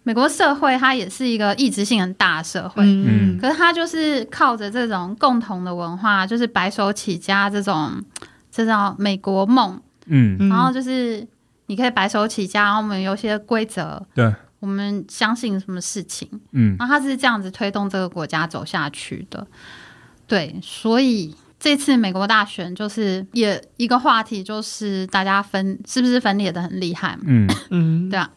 美国社会它也是一个异质性很大的社会，嗯，可是它就是靠着这种共同的文化，就是白手起家这种这种美国梦，嗯，然后就是你可以白手起家，然后我们有些规则，对，我们相信什么事情，嗯，然后它是这样子推动这个国家走下去的，对，所以这次美国大选就是也一个话题，就是大家分是不是分裂的很厉害，嗯嗯，对啊。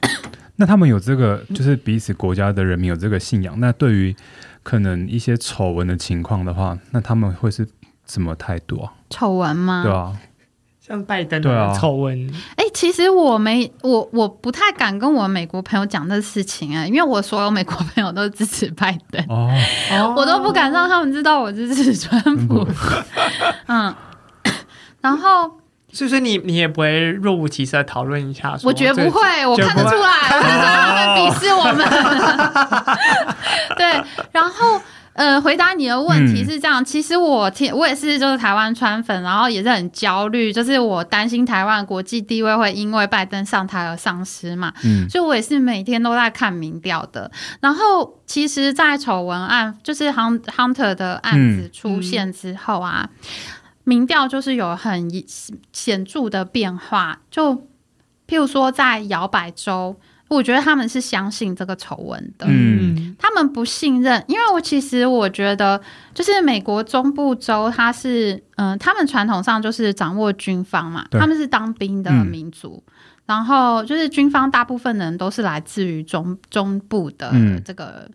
那他们有这个，就是彼此国家的人民有这个信仰。那对于可能一些丑闻的情况的话，那他们会是什么态度啊？丑闻吗？对啊，像拜登的丑闻。哎、啊欸，其实我没，我我不太敢跟我美国朋友讲这事情啊，因为我所有美国朋友都支持拜登，哦，我都不敢让他们知道我支持川普。嗯，然后。所以说你你也不会若无其事的讨论一下？我觉得不会，我看得出来，他们鄙视我们。对，然后呃，回答你的问题是这样，嗯、其实我听我也是就是台湾川粉，然后也是很焦虑，就是我担心台湾国际地位会因为拜登上台而丧失嘛。嗯，所以我也是每天都在看民调的。然后其实，在丑闻案就是 Hunter 的案子出现之后啊。嗯嗯民调就是有很显著的变化，就譬如说在摇摆州，我觉得他们是相信这个丑闻的，嗯，他们不信任，因为我其实我觉得，就是美国中部州，它是嗯、呃，他们传统上就是掌握军方嘛，他们是当兵的民族，嗯、然后就是军方大部分人都是来自于中中部的这个。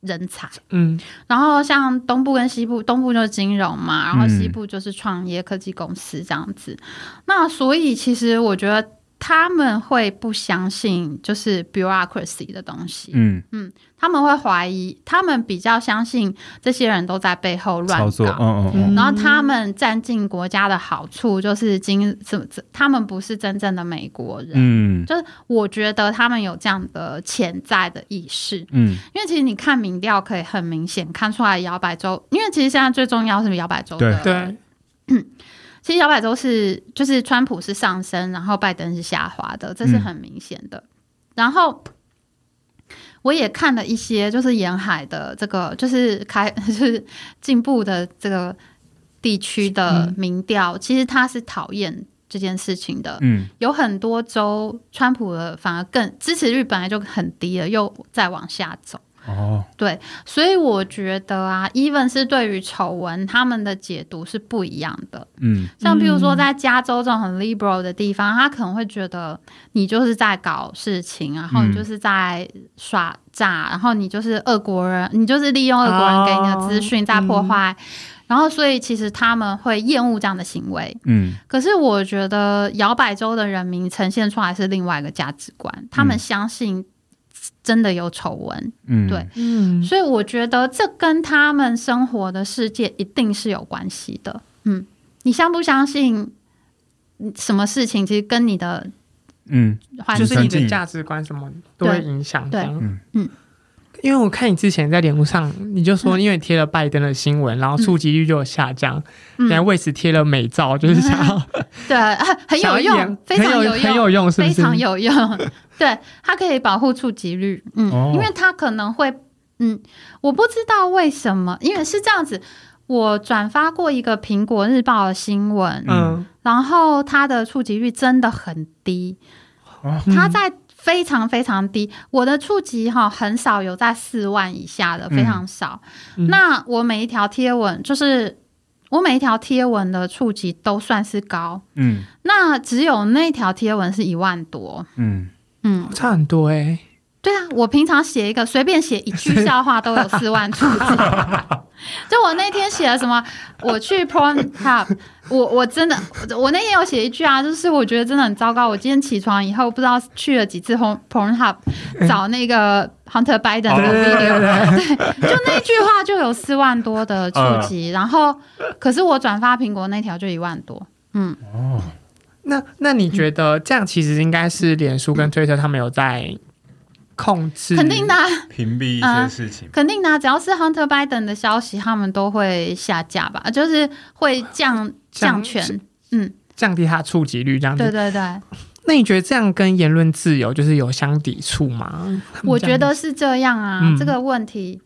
嗯人才，嗯，然后像东部跟西部，东部就是金融嘛，然后西部就是创业科技公司这样子。嗯、那所以其实我觉得他们会不相信就是 bureaucracy 的东西，嗯。嗯。他们会怀疑，他们比较相信这些人都在背后乱搞，嗯然后他们占尽国家的好处，就是经怎么他们不是真正的美国人，嗯，就是我觉得他们有这样的潜在的意识，嗯，因为其实你看民调可以很明显看出来摇摆州，因为其实现在最重要是摇摆州的，对，对其实摇摆州是就是川普是上升，然后拜登是下滑的，这是很明显的，嗯、然后。我也看了一些，就是沿海的这个，就是开 就是进步的这个地区的民调，嗯、其实他是讨厌这件事情的。嗯，有很多州，川普的反而更支持率本来就很低了，又再往下走。哦，对，所以我觉得啊，even 是对于丑闻，他们的解读是不一样的。嗯，像比如说在加州这种很 liberal 的地方，他可能会觉得你就是在搞事情，然后你就是在耍诈，然后你就是俄国人，你就是利用俄国人给你的资讯在破坏，然后所以其实他们会厌恶这样的行为。嗯，可是我觉得摇摆州的人民呈现出来是另外一个价值观，他们相信。真的有丑闻，嗯，对，嗯，所以我觉得这跟他们生活的世界一定是有关系的，嗯，你相不相信什么事情，其实跟你的，嗯，就是你的价值观什么都会影响，对，嗯。嗯。因为我看你之前在脸书上，你就说因为贴了拜登的新闻，然后触及率就有下降，然后为此贴了美照，就是想要 对，很有用，非常有用，很有用，是不是？非常有用，对，它可以保护触及率，嗯，因为它可能会，嗯，我不知道为什么，因为是这样子，我转发过一个苹果日报的新闻，嗯，然后它的触及率真的很低，它在。非常非常低，我的触及哈很少有在四万以下的，非常少。那我每一条贴文就是我每一条贴文的触及都算是高，嗯，那只有那条贴文是一万多，嗯。嗯，差很多哎、欸。对啊，我平常写一个随便写一句笑话都有 四万触及。就我那天写了什么，我去 Pornhub，我我真的，我那天有写一句啊，就是我觉得真的很糟糕。我今天起床以后，不知道去了几次 Pornhub 找那个 Hunter Biden 的 video，对，就那句话就有四万多的触及，然后可是我转发苹果那条就一万多，嗯，哦，那那你觉得这样其实应该是脸书跟 Twitter 他们有在。控制肯定的，屏蔽一些事情，呃、肯定的。只要是 Hunter Biden 的消息，他们都会下架吧，就是会降降权，嗯，降低他触及率这样子。对对对。那你觉得这样跟言论自由就是有相抵触吗？我觉得是这样啊，嗯、这个问题，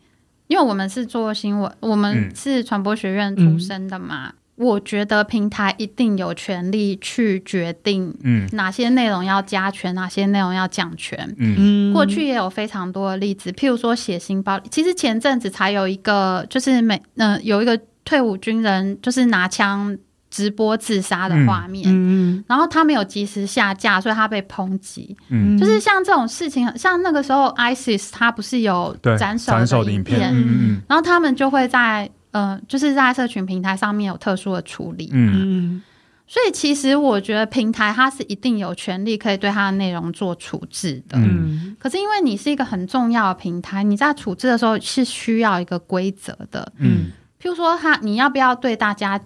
因为我们是做新闻，我们是传播学院出身的嘛。我觉得平台一定有权利去决定，嗯，哪些内容要加权，哪些内容要降权。嗯，过去也有非常多的例子，譬如说血腥暴力。其实前阵子才有一个，就是每，嗯、呃，有一个退伍军人，就是拿枪直播自杀的画面。嗯，然后他没有及时下架，所以他被抨击。嗯，就是像这种事情，像那个时候 ISIS 他不是有斩首的影片，嗯嗯，然后他们就会在。嗯、呃，就是在社群平台上面有特殊的处理，嗯，所以其实我觉得平台它是一定有权利可以对它的内容做处置的，嗯，可是因为你是一个很重要的平台，你在处置的时候是需要一个规则的，嗯，譬如说他你要不要对大家。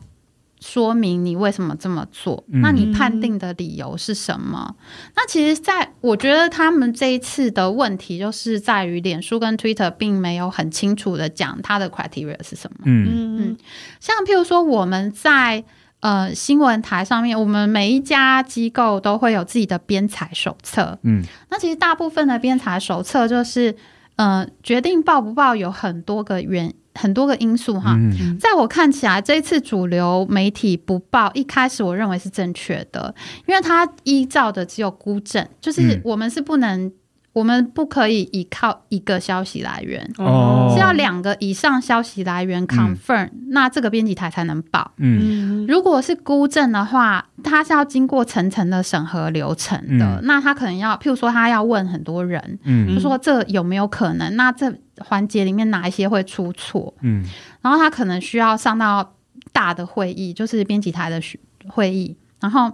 说明你为什么这么做？那你判定的理由是什么？嗯、那其实，在我觉得他们这一次的问题，就是在于脸书跟 Twitter 并没有很清楚的讲它的 criteria 是什么。嗯嗯，像譬如说我们在呃新闻台上面，我们每一家机构都会有自己的编采手册。嗯，那其实大部分的编采手册就是呃决定报不报有很多个原因。很多个因素哈，在我看起来，这一次主流媒体不报，一开始我认为是正确的，因为它依照的只有孤证，就是我们是不能。我们不可以依靠一个消息来源，哦、是要两个以上消息来源 confirm，、嗯、那这个编辑台才能报。嗯，如果是孤证的话，它是要经过层层的审核流程的。嗯、那他可能要，譬如说，他要问很多人，嗯，就说这有没有可能？那这环节里面哪一些会出错？嗯，然后他可能需要上到大的会议，就是编辑台的会议，然后。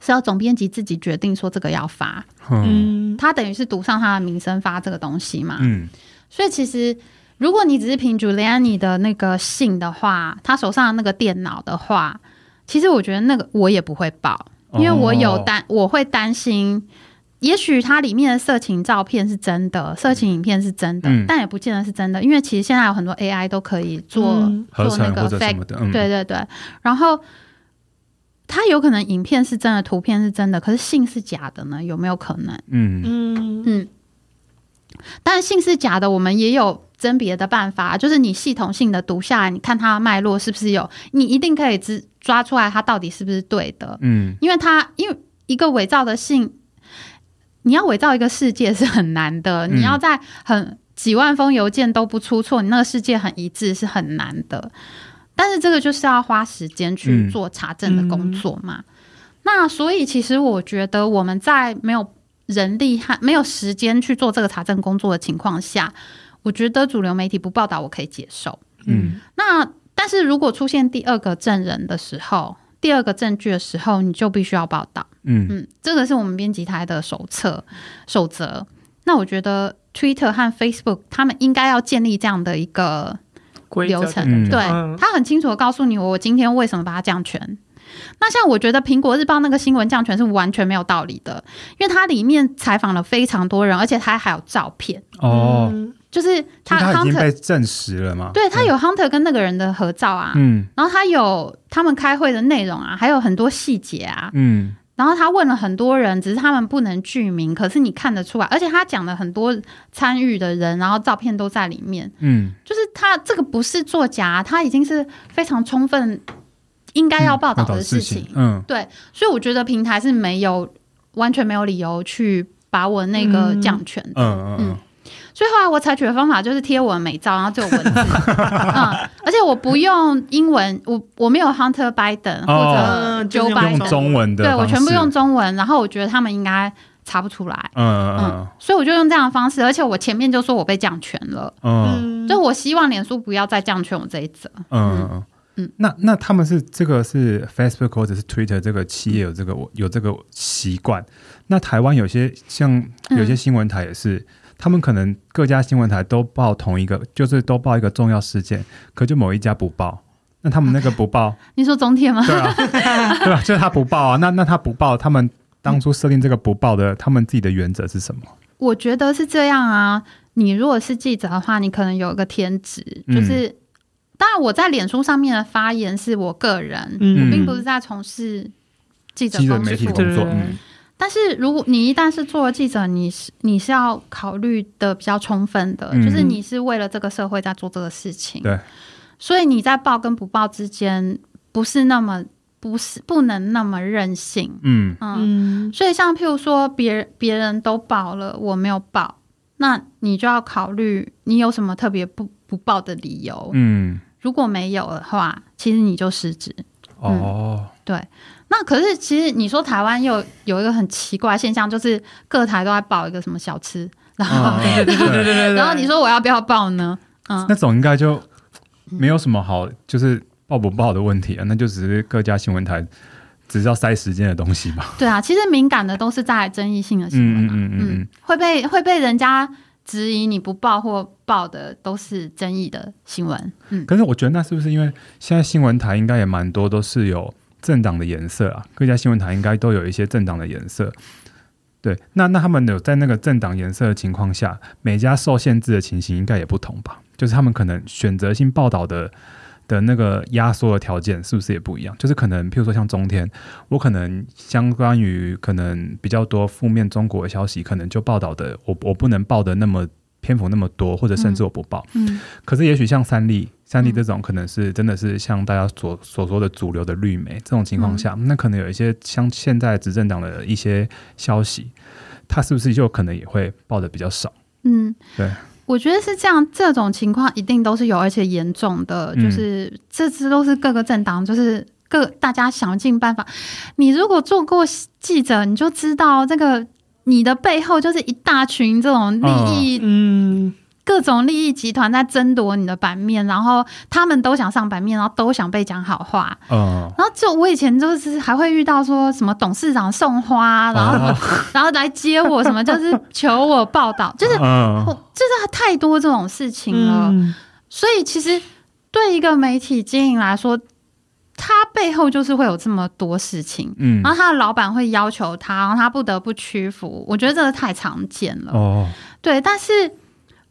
是要总编辑自己决定说这个要发，嗯，他等于是赌上他的名声发这个东西嘛，嗯，所以其实如果你只是凭 Giuliani 的那个信的话，他手上的那个电脑的话，其实我觉得那个我也不会报，因为我有担，我会担心，也许它里面的色情照片是真的，色情影片是真的，但也不见得是真的，因为其实现在有很多 AI 都可以做做那个 fake，对对对，然后。他有可能影片是真的，图片是真的，可是信是假的呢？有没有可能？嗯嗯嗯。但信是假的，我们也有甄别的办法，就是你系统性的读下来，你看它的脉络是不是有，你一定可以知抓出来它到底是不是对的。嗯，因为它因为一个伪造的信，你要伪造一个世界是很难的，你要在很几万封邮件都不出错，你那个世界很一致是很难的。但是这个就是要花时间去做查证的工作嘛。嗯嗯、那所以其实我觉得我们在没有人力和没有时间去做这个查证工作的情况下，我觉得主流媒体不报道我可以接受。嗯，那但是如果出现第二个证人的时候，第二个证据的时候，你就必须要报道。嗯嗯，这个是我们编辑台的手册守则。那我觉得 Twitter 和 Facebook 他们应该要建立这样的一个。流程、嗯、对，他很清楚的告诉你，我今天为什么把它降权。那像我觉得苹果日报那个新闻降权是完全没有道理的，因为它里面采访了非常多人，而且它还有照片哦，就是他已经被证实了吗？对，他有 Hunter 跟那个人的合照啊，嗯，然后他有他们开会的内容啊，还有很多细节啊，嗯。然后他问了很多人，只是他们不能具名，可是你看得出来，而且他讲了很多参与的人，然后照片都在里面。嗯，就是他这个不是作假，他已经是非常充分应该要报道的事情。嗯，对，所以我觉得平台是没有完全没有理由去把我那个降权的。嗯嗯嗯。所以后来我采取的方法就是贴我的美照，然后就有文字，嗯，而且我不用英文，我我没有 Hunter Biden 或者 Joe Biden，用中文的，对，我全部用中文，然后我觉得他们应该查不出来，嗯嗯，所以我就用这样的方式，而且我前面就说我被降权了，嗯，就我希望脸书不要再降权我这一则，嗯嗯。嗯，那那他们是这个是 Facebook 或者是 Twitter 这个企业有这个有这个习惯，那台湾有些像有些新闻台也是。他们可能各家新闻台都报同一个，就是都报一个重要事件，可就某一家不报，那他们那个不报，你说中铁吗？对啊，对啊，就是他不报啊。那那他不报，他们当初设定这个不报的，他们自己的原则是什么？我觉得是这样啊。你如果是记者的话，你可能有一个天职，就是、嗯、当然我在脸书上面的发言是我个人，嗯、我并不是在从事记者媒体工作。嗯但是，如果你一旦是做记者，你是你是要考虑的比较充分的，嗯、就是你是为了这个社会在做这个事情。对，所以你在报跟不报之间，不是那么不是不能那么任性。嗯嗯。所以，像譬如说，别别人都报了，我没有报，那你就要考虑你有什么特别不不报的理由。嗯，如果没有的话，其实你就失职。哦、嗯，对。那可是，其实你说台湾又有一个很奇怪的现象，就是各台都在报一个什么小吃，然后对对对对对，然后你说我要不要报呢？嗯，那种应该就没有什么好，就是报不报的问题啊，那就只是各家新闻台只是要塞时间的东西吧。对啊，其实敏感的都是在争议性的新闻，嗯嗯嗯，嗯，会被会被人家质疑你不报或报的都是争议的新闻。嗯，可是我觉得那是不是因为现在新闻台应该也蛮多都是有。政党的颜色啊，各家新闻台应该都有一些政党的颜色。对，那那他们有在那个政党颜色的情况下，每家受限制的情形应该也不同吧？就是他们可能选择性报道的的那个压缩的条件是不是也不一样？就是可能，譬如说像中天，我可能相关于可能比较多负面中国的消息，可能就报道的我我不能报的那么篇幅那么多，或者甚至我不报。嗯，嗯，可是也许像三立。三立这种可能是真的是像大家所所说的主流的绿媒这种情况下，嗯、那可能有一些像现在执政党的一些消息，他是不是就可能也会报的比较少？嗯，对，我觉得是这样，这种情况一定都是有，而且严重的，就是、嗯、这次都是各个政党，就是各大家想尽办法。你如果做过记者，你就知道这个你的背后就是一大群这种利益，嗯。嗯各种利益集团在争夺你的版面，然后他们都想上版面，然后都想被讲好话。嗯，然后就我以前就是还会遇到说什么董事长送花，然后、嗯、然后来接我，什么就是求我报道，就是我就是太多这种事情了。嗯、所以其实对一个媒体经营来说，他背后就是会有这么多事情。嗯，然后他的老板会要求他，然后他不得不屈服。我觉得这个太常见了。哦，对，但是。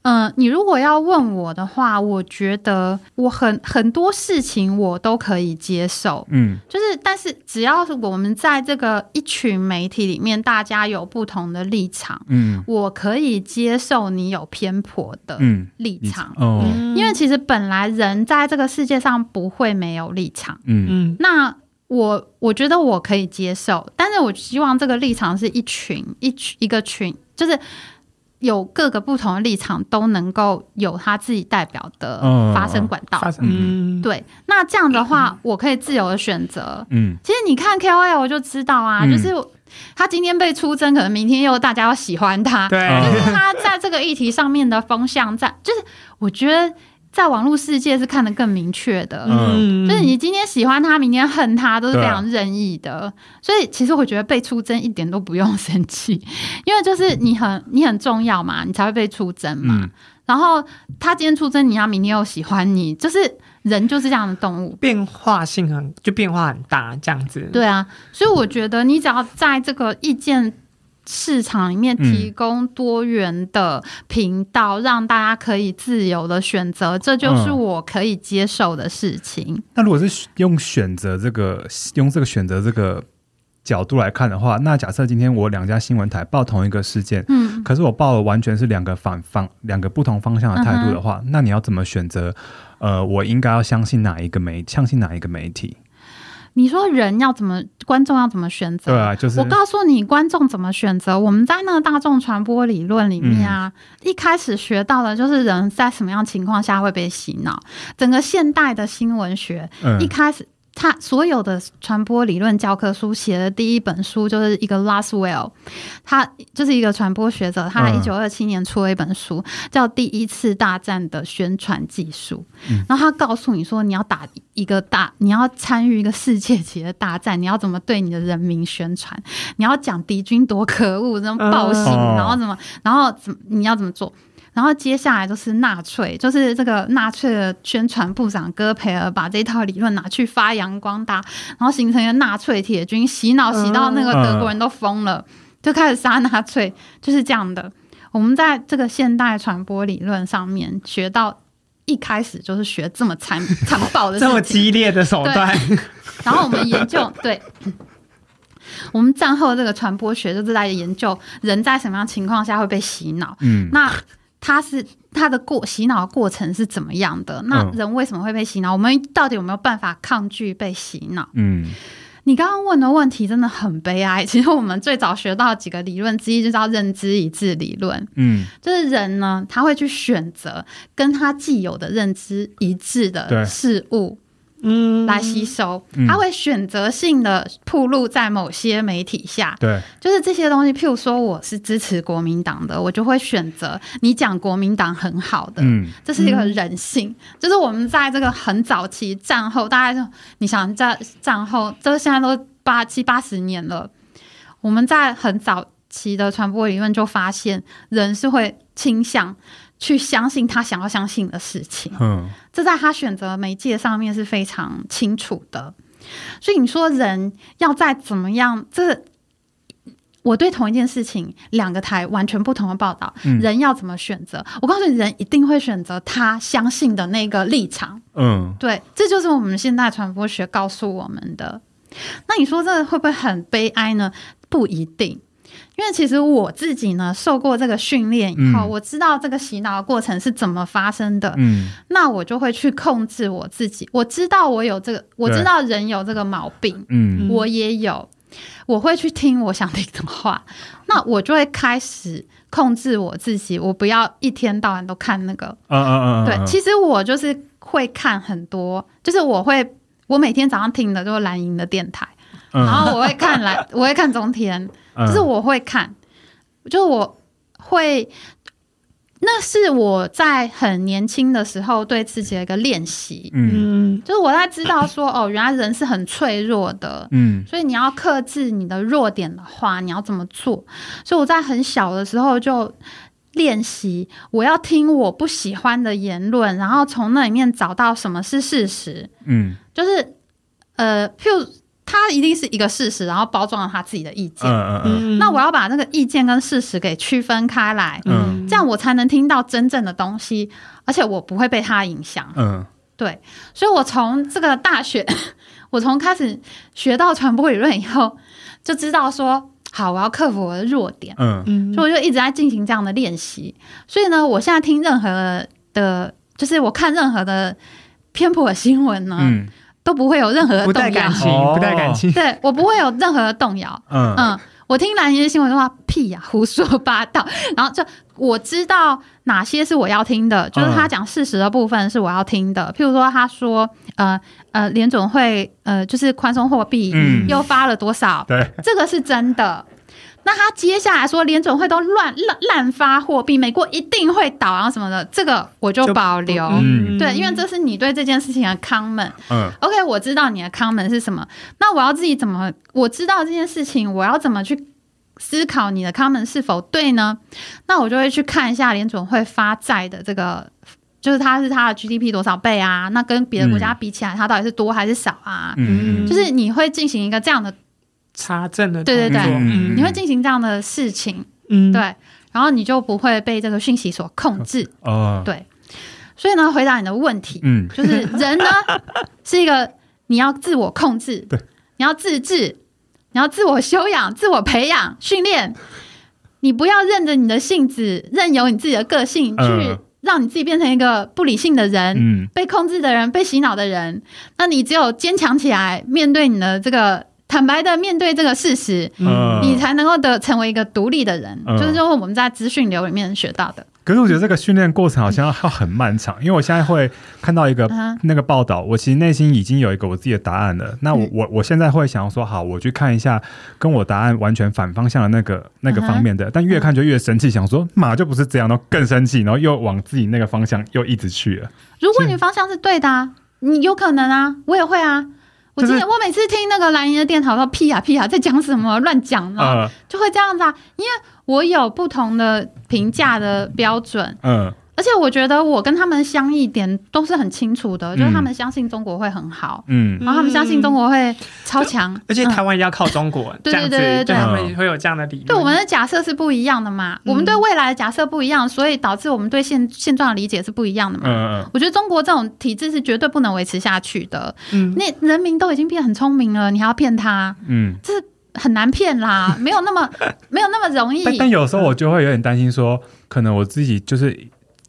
嗯、呃，你如果要问我的话，我觉得我很很多事情我都可以接受。嗯，就是但是只要是我们在这个一群媒体里面，大家有不同的立场，嗯，我可以接受你有偏颇的立场。嗯，哦、因为其实本来人在这个世界上不会没有立场。嗯嗯，那我我觉得我可以接受，但是我希望这个立场是一群一群一个群，就是。有各个不同的立场，都能够有他自己代表的发声管道。嗯，对。那这样的话，我可以自由的选择。嗯，其实你看 KOL 我就知道啊，嗯、就是他今天被出征，可能明天又大家要喜欢他。对，就是他在这个议题上面的风向在，就是我觉得。在网络世界是看得更明确的，嗯，就是你今天喜欢他，明天恨他，都是非常任意的。啊、所以其实我觉得被出征一点都不用生气，因为就是你很你很重要嘛，你才会被出征嘛。嗯、然后他今天出征，你要明天又喜欢你，就是人就是这样的动物，变化性很就变化很大这样子。对啊，所以我觉得你只要在这个意见。市场里面提供多元的频道，嗯、让大家可以自由的选择，这就是我可以接受的事情。嗯、那如果是用选择这个用这个选择这个角度来看的话，那假设今天我两家新闻台报同一个事件，嗯，可是我报的完全是两个反方两个不同方向的态度的话，嗯、那你要怎么选择？呃，我应该要相信哪一个媒相信哪一个媒体？你说人要怎么，观众要怎么选择？对啊，就是我告诉你，观众怎么选择。我们在那个大众传播理论里面啊，嗯、一开始学到的就是人在什么样情况下会被洗脑。整个现代的新闻学，嗯、一开始。他所有的传播理论教科书写的第一本书就是一个 Lasswell，他就是一个传播学者，他在一九二七年出了一本书，叫《第一次大战的宣传技术》。然后他告诉你说，你要打一个大，你要参与一个世界级的大战，你要怎么对你的人民宣传？你要讲敌军多可恶，这种暴行，然后怎么，然后怎么你要怎么做？然后接下来就是纳粹，就是这个纳粹的宣传部长戈培尔把这套理论拿去发扬光大，然后形成一个纳粹铁军，洗脑洗到那个德国人都疯了，就开始杀纳粹，就是这样的。我们在这个现代传播理论上面学到，一开始就是学这么残残暴的、这么激烈的手段。然后我们研究，对，我们战后这个传播学就是在研究人在什么样情况下会被洗脑。嗯，那。他是他的过洗脑过程是怎么样的？那人为什么会被洗脑？我们到底有没有办法抗拒被洗脑？嗯，你刚刚问的问题真的很悲哀。其实我们最早学到几个理论之一就叫认知一致理论。嗯，就是人呢，他会去选择跟他既有的认知一致的事物。嗯，来吸收，他会选择性的铺露在某些媒体下。对，就是这些东西。譬如说，我是支持国民党的，我就会选择你讲国民党很好的。嗯，这是一个人性。就是我们在这个很早期战后，大概就你想在战后，这个现在都八七八十年了，我们在很早期的传播理论就发现，人是会倾向。去相信他想要相信的事情，嗯，这在他选择媒介上面是非常清楚的。所以你说人要再怎么样，这我对同一件事情两个台完全不同的报道，嗯，人要怎么选择？我告诉你，人一定会选择他相信的那个立场，嗯，对，这就是我们现代传播学告诉我们的。那你说这会不会很悲哀呢？不一定。因为其实我自己呢，受过这个训练以后，嗯、我知道这个洗脑的过程是怎么发生的。嗯，那我就会去控制我自己。我知道我有这个，我知道人有这个毛病。嗯，我也有，我会去听我想听的话。那我就会开始控制我自己，我不要一天到晚都看那个。嗯嗯嗯。对，其实我就是会看很多，就是我会，我每天早上听的就是蓝营的电台，嗯、然后我会看蓝，我会看中天。就是我会看，就我会，那是我在很年轻的时候对自己的一个练习。嗯，就是我在知道说，哦，原来人是很脆弱的。嗯，所以你要克制你的弱点的话，你要怎么做？所以我在很小的时候就练习，我要听我不喜欢的言论，然后从那里面找到什么是事实。嗯，就是呃，譬如。他一定是一个事实，然后包装了他自己的意见。嗯嗯，那我要把那个意见跟事实给区分开来，嗯，这样我才能听到真正的东西，而且我不会被他影响。嗯，对，所以我从这个大学，我从开始学到传播理论以后，就知道说，好，我要克服我的弱点。嗯，所以我就一直在进行这样的练习。所以呢，我现在听任何的，就是我看任何的偏颇的新闻呢。嗯都不会有任何的动摇，不带感情，不带感情。对，我不会有任何的动摇。嗯嗯，我听蓝营的新闻的话，屁呀、啊，胡说八道。然后就我知道哪些是我要听的，就是他讲事实的部分是我要听的。譬如说，他说，呃呃，联总会呃就是宽松货币又发了多少？这个是真的。那他接下来说联准会都乱乱滥发货币，美国一定会倒啊什么的，这个我就保留。嗯、对，因为这是你对这件事情的 comment。嗯，OK，我知道你的 comment 是什么。那我要自己怎么？我知道这件事情，我要怎么去思考你的 comment 是否对呢？那我就会去看一下联准会发债的这个，就是它是它的 GDP 多少倍啊？那跟别的国家比起来，它到底是多还是少啊？嗯，就是你会进行一个这样的。查证的，对对对，嗯、你会进行这样的事情，嗯，对，然后你就不会被这个讯息所控制，哦，对，所以呢，回答你的问题，嗯，就是人呢 是一个你要自我控制，对，你要自治，你要自我修养、自我培养、训练，你不要任着你的性子，任由你自己的个性去让你自己变成一个不理性的人，嗯，被控制的人，被洗脑的人。那你只有坚强起来，面对你的这个坦白的面对这个事实，嗯，你才能够得成为一个独立的人。嗯、就是说我们在资讯流里面学到的。可是我觉得这个训练过程好像要很漫长，因为我现在会看到一个那个报道，我其实内心已经有一个我自己的答案了。那我我我现在会想要说，好，我去看一下跟我答案完全反方向的那个那个方面的，但越看就越生气，想说马就不是这样，然后更生气，然后又往自己那个方向又一直去了。如果你方向是对的，啊，你有可能啊，我也会啊。我记得我每次听那个蓝营的电台，说屁呀屁呀，在讲什么乱讲嘛，就会这样子啊，因为。我有不同的评价的标准，嗯，而且我觉得我跟他们相异点都是很清楚的，嗯、就是他们相信中国会很好，嗯，然后他们相信中国会超强，而且台湾要靠中国，对对对对对，他们会有这样的理论。对，我们的假设是不一样的嘛，嗯、我们对未来的假设不一样，所以导致我们对现现状的理解是不一样的嘛。嗯嗯，我觉得中国这种体制是绝对不能维持下去的。嗯，那人民都已经变很聪明了，你还要骗他？嗯，这是。很难骗啦，没有那么没有那么容易。但但有时候我就会有点担心说，说可能我自己就是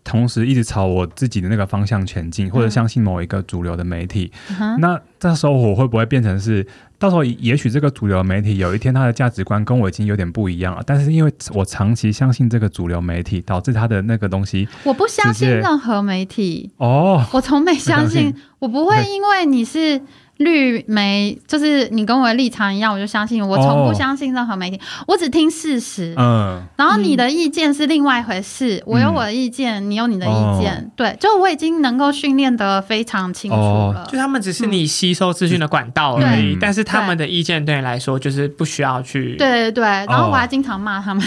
同时一直朝我自己的那个方向前进，或者相信某一个主流的媒体。嗯、那这时候我会不会变成是，到时候也许这个主流媒体有一天他的价值观跟我已经有点不一样了，但是因为我长期相信这个主流媒体，导致他的那个东西，我不相信任何媒体哦，我从没相信，我不会因为你是。绿媒就是你跟我的立场一样，我就相信。我从不相信任何媒体，哦、我只听事实。嗯，然后你的意见是另外一回事。嗯、我有我的意见，你有你的意见。嗯、对，就我已经能够训练得非常清楚了。就他们只是你吸收资讯的管道而已，嗯、但是他们的意见对你来说就是不需要去。对对对，然后我还经常骂他们。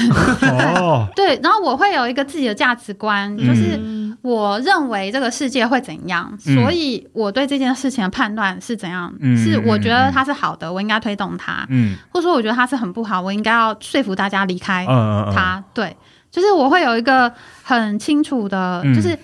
哦，对，然后我会有一个自己的价值观，就是。嗯我认为这个世界会怎样，嗯、所以我对这件事情的判断是怎样？嗯、是我觉得它是好的，嗯、我应该推动它；嗯、或者说我觉得它是很不好，我应该要说服大家离开它。嗯、对，就是我会有一个很清楚的，嗯、就是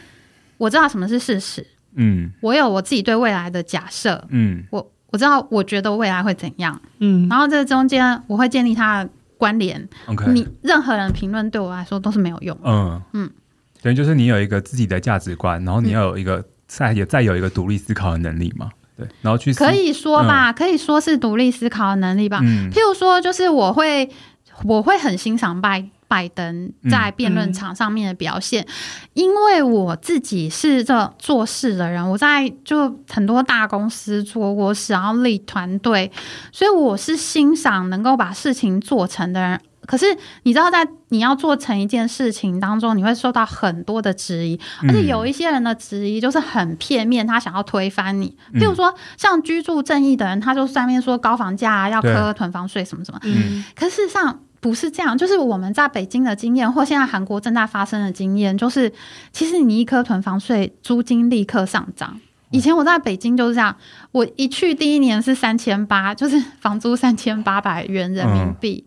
我知道什么是事实。嗯，我有我自己对未来的假设。嗯，我我知道我觉得未来会怎样。嗯，然后这中间我会建立它的关联。Okay 你任何人评论对我来说都是没有用。嗯嗯。等于就是你有一个自己的价值观，然后你要有一个再也再有一个独立思考的能力嘛？对，然后去可以说吧，嗯、可以说是独立思考的能力吧。嗯、譬如说，就是我会我会很欣赏拜拜登在辩论场上面的表现，嗯、因为我自己是这做事的人，我在就很多大公司做过事，然后立团队，所以我是欣赏能够把事情做成的人。可是你知道，在你要做成一件事情当中，你会受到很多的质疑，而且有一些人的质疑就是很片面，他想要推翻你。譬如说，像居住正义的人，他就上面说高房价啊，要课囤房税什么什么。嗯，可事实上不是这样，就是我们在北京的经验，或现在韩国正在发生的经验，就是其实你一课囤房税，租金立刻上涨。以前我在北京就是这样，我一去第一年是三千八，就是房租三千八百元人民币。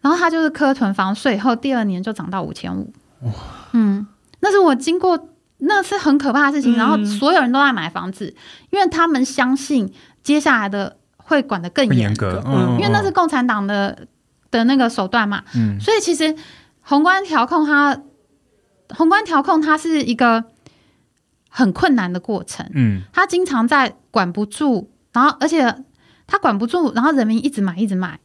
然后他就是课囤房税，后第二年就涨到五千五。哇，嗯，那是我经过，那是很可怕的事情。嗯、然后所有人都在买房子，因为他们相信接下来的会管得更严格。嗯，因为那是共产党的的那个手段嘛。嗯，所以其实宏观调控它，宏观调控它是一个很困难的过程。嗯，它经常在管不住，然后而且它管不住，然后人民一直买，一直买。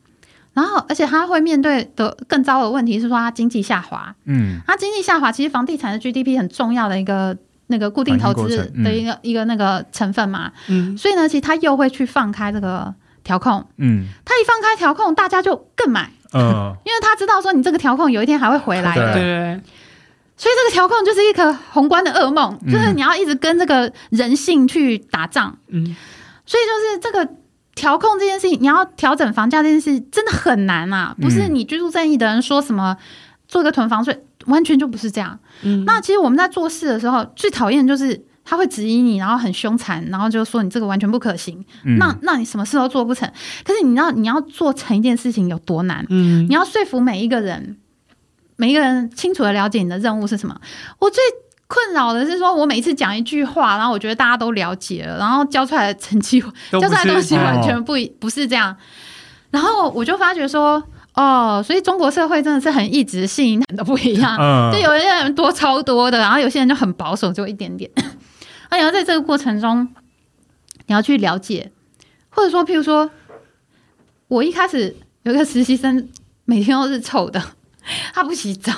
然后，而且他会面对的更糟的问题是说，他经济下滑。嗯，他经济下滑，其实房地产的 GDP 很重要的一个那个固定投资的一个、嗯、一个那个成分嘛。嗯，所以呢，其实他又会去放开这个调控。嗯，他一放开调控，大家就更买。嗯、呃，因为他知道说你这个调控有一天还会回来的。对，所以这个调控就是一个宏观的噩梦，嗯、就是你要一直跟这个人性去打仗。嗯，所以就是这个。调控这件事情，你要调整房价这件事真的很难啊！不是你居住正义的人说什么做个囤房税，完全就不是这样。嗯，那其实我们在做事的时候，最讨厌的就是他会质疑你，然后很凶残，然后就说你这个完全不可行。嗯，那那你什么事都做不成。可是你知道你要做成一件事情有多难？嗯，你要说服每一个人，每一个人清楚的了解你的任务是什么。我最。困扰的是说，我每次讲一句话，然后我觉得大家都了解了，然后教出来的成绩，教出来的东西完全不一不是这样。然后我就发觉说，哦，所以中国社会真的是很一直性都不一样，嗯、就有些人多超多的，然后有些人就很保守，就一点点。那你要在这个过程中，你要去了解，或者说，譬如说，我一开始有一个实习生，每天都是臭的，他不洗澡，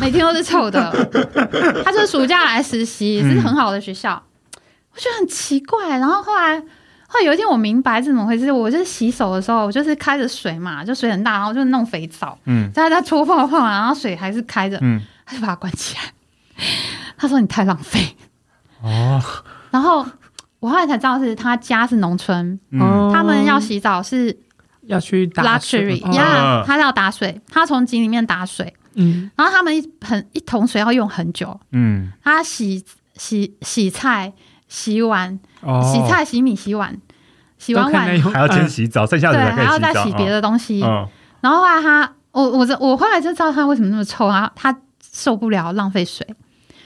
每天都是臭的。他是暑假来实习，是很好的学校，嗯、我觉得很奇怪。然后后来。后来有一天我明白是怎么回事，我就是洗手的时候，我就是开着水嘛，就水很大，然后就弄肥皂，嗯，在在搓泡泡，然后水还是开着，嗯，他就把它关起来。他说你太浪费哦。然后我后来才知道是他家是农村，嗯，他们要洗澡是要去 luxury，呀，他要打水，他从井里面打水，嗯，然后他们一很一桶水要用很久，嗯，他洗洗洗菜。洗碗、洗菜、洗米、洗碗，洗完碗还要先洗澡，剩下的对还要再洗别的东西。然后后来他，我我我后来就知道他为什么那么臭啊，他受不了浪费水。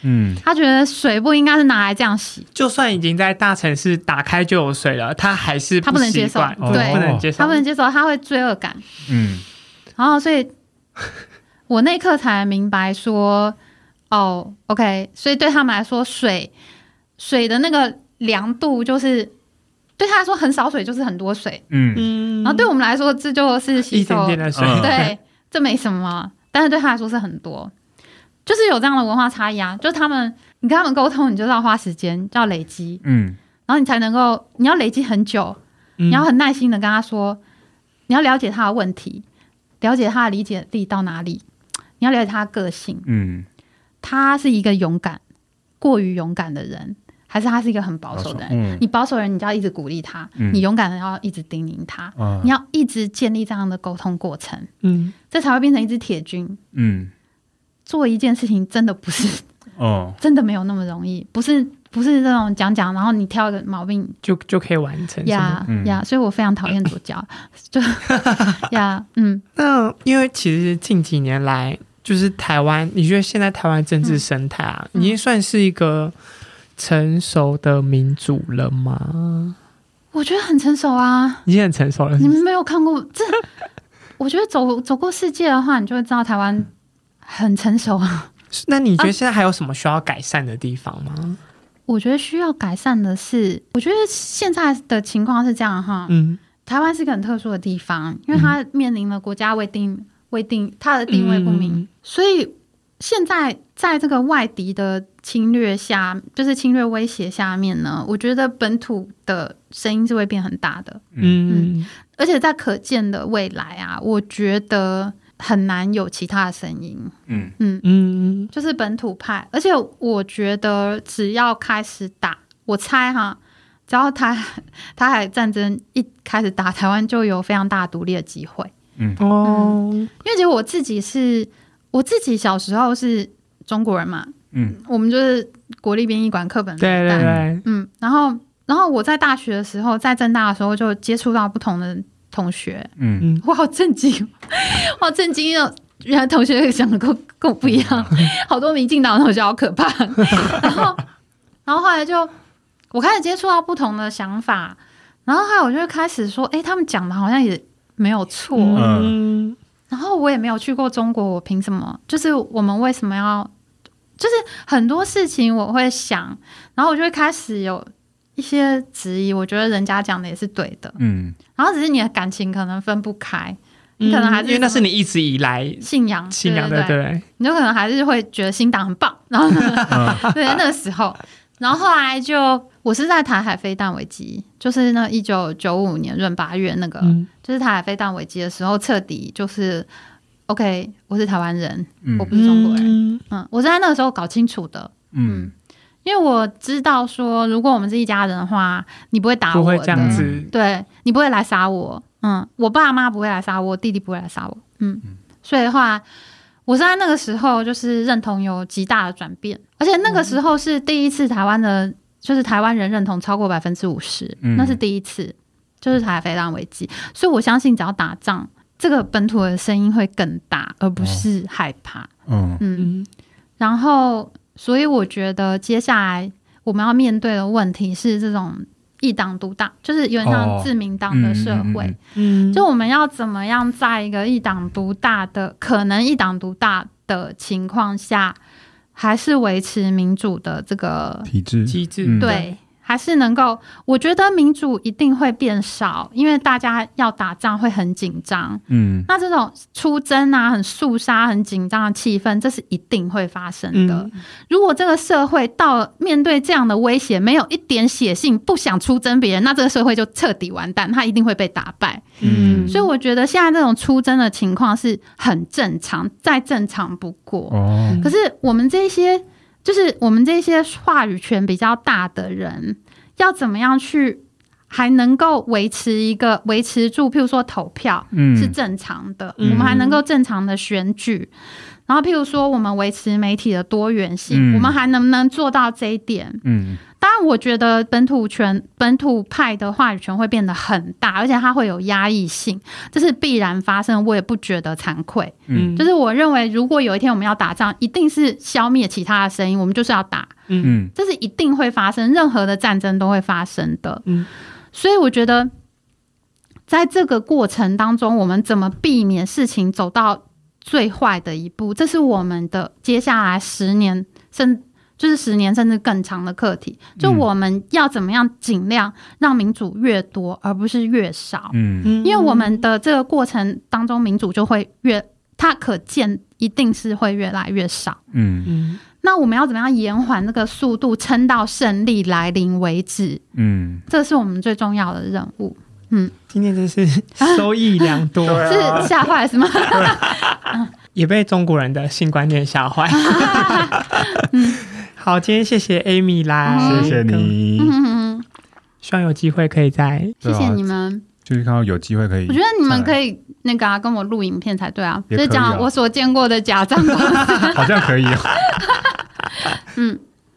嗯，他觉得水不应该是拿来这样洗。就算已经在大城市打开就有水了，他还是他不能接受，对，不能接受，他不能接受，他会罪恶感。嗯，然后所以，我那一刻才明白说，哦，OK，所以对他们来说，水。水的那个凉度，就是对他来说很少水就是很多水，嗯，然后对我们来说这就是洗手，一点点的水，对，这没什么，但是对他来说是很多，就是有这样的文化差异啊。就是他们，你跟他们沟通，你就是要花时间，要累积，嗯，然后你才能够，你要累积很久，你要很耐心的跟他说，你要了解他的问题，了解他的理解力到哪里，你要了解他的个性，嗯，他是一个勇敢，过于勇敢的人。还是他是一个很保守的人，嗯、你保守人，你就要一直鼓励他；嗯、你勇敢的要一直叮咛他，嗯、你要一直建立这样的沟通过程，嗯，这才会变成一支铁军。嗯，做一件事情真的不是哦，真的没有那么容易，不是不是这种讲讲，然后你挑一个毛病。就就可以完成呀呀，所以我非常讨厌左脚，就 呀嗯。那因为其实近几年来，就是台湾，你觉得现在台湾政治生态啊，已经、嗯、算是一个。成熟的民主了吗？我觉得很成熟啊，已经很成熟了。你们没有看过这？我觉得走走过世界的话，你就会知道台湾很成熟啊。那你觉得现在还有什么需要改善的地方吗？啊，我觉得需要改善的是，我觉得现在的情况是这样哈。嗯，台湾是个很特殊的地方，因为它面临了国家未定未定，它的定位不明，嗯，所以。现在在这个外敌的侵略下，就是侵略威胁下面呢，我觉得本土的声音是会变很大的。嗯，嗯，而且在可见的未来啊，我觉得很难有其他的声音。嗯嗯嗯，就是本土派。而且我觉得只要开始打，我猜哈，只要台台海战争一开始打，台湾就有非常大独立的机会。嗯。哦，因为其实我自己是。我自己小时候是中国人嘛，嗯，我们就是国立编译馆课本，对对对，嗯，然后然后我在大学的时候，在政大的时候就接触到不同的同学，嗯。嗯，我好震惊，我 好震惊哦，原来同学想的跟跟我不一样，好多民进党同学好可怕，然后然后后来就我开始接触到不同的想法，然后后来我就开始说，哎，他们讲的好像也没有错，嗯。然后我也没有去过中国，我凭什么？就是我们为什么要？就是很多事情我会想，然后我就会开始有一些质疑。我觉得人家讲的也是对的，嗯。然后只是你的感情可能分不开，你可能还是因为那是你一直以来信仰信仰的，对。你就可能还是会觉得新党很棒，然后 对那个时候，然后后来就我是在台海飞弹危机，就是那一九九五年闰八月那个。嗯。就是台海飞弹危机的时候，彻底就是，OK，我是台湾人，嗯、我不是中国人，嗯，我是在那个时候搞清楚的，嗯，因为我知道说，如果我们是一家人的话，你不会打我，不会这样子，对，你不会来杀我，嗯，我爸妈不会来杀我，弟弟不会来杀我，嗯，所以的话，我是在那个时候就是认同有极大的转变，而且那个时候是第一次台湾的，就是台湾人认同超过百分之五十，那是第一次。就是台海飞弹危机，所以我相信只要打仗，这个本土的声音会更大，而不是害怕。嗯嗯，然后，所以我觉得接下来我们要面对的问题是这种一党独大，就是有点像自民党的社会。哦、嗯，就我们要怎么样在一个一党独大的可能一党独大的情况下，还是维持民主的这个体制机制？对。还是能够，我觉得民主一定会变少，因为大家要打仗会很紧张。嗯，那这种出征啊、很肃杀、很紧张的气氛，这是一定会发生的。嗯、如果这个社会到面对这样的威胁，没有一点血性，不想出征别人，那这个社会就彻底完蛋，他一定会被打败。嗯，所以我觉得现在这种出征的情况是很正常，再正常不过。哦，可是我们这些。就是我们这些话语权比较大的人，要怎么样去还能够维持一个维持住，譬如说投票是正常的，嗯、我们还能够正常的选举，然后譬如说我们维持媒体的多元性，嗯、我们还能不能做到这一点？嗯。当然，我觉得本土权、本土派的话语权会变得很大，而且它会有压抑性，这是必然发生。我也不觉得惭愧。嗯，就是我认为，如果有一天我们要打仗，一定是消灭其他的声音，我们就是要打。嗯，这是一定会发生，任何的战争都会发生的。嗯，所以我觉得，在这个过程当中，我们怎么避免事情走到最坏的一步，这是我们的接下来十年甚。就是十年甚至更长的课题，就我们要怎么样尽量让民主越多，而不是越少。嗯，因为我们的这个过程当中，民主就会越，它可见一定是会越来越少。嗯嗯，那我们要怎么样延缓那个速度，撑到胜利来临为止？嗯，这是我们最重要的任务。嗯，今天真是 收益良多，是吓坏是吗？也被中国人的性观念吓坏。嗯。好，今天谢谢 Amy 啦，谢谢你。希望有机会可以再，谢谢你们。就是看到有机会可以，我觉得你们可以那个啊跟我录影片才对啊，就是讲我所见过的假账。好像可以哦。嗯，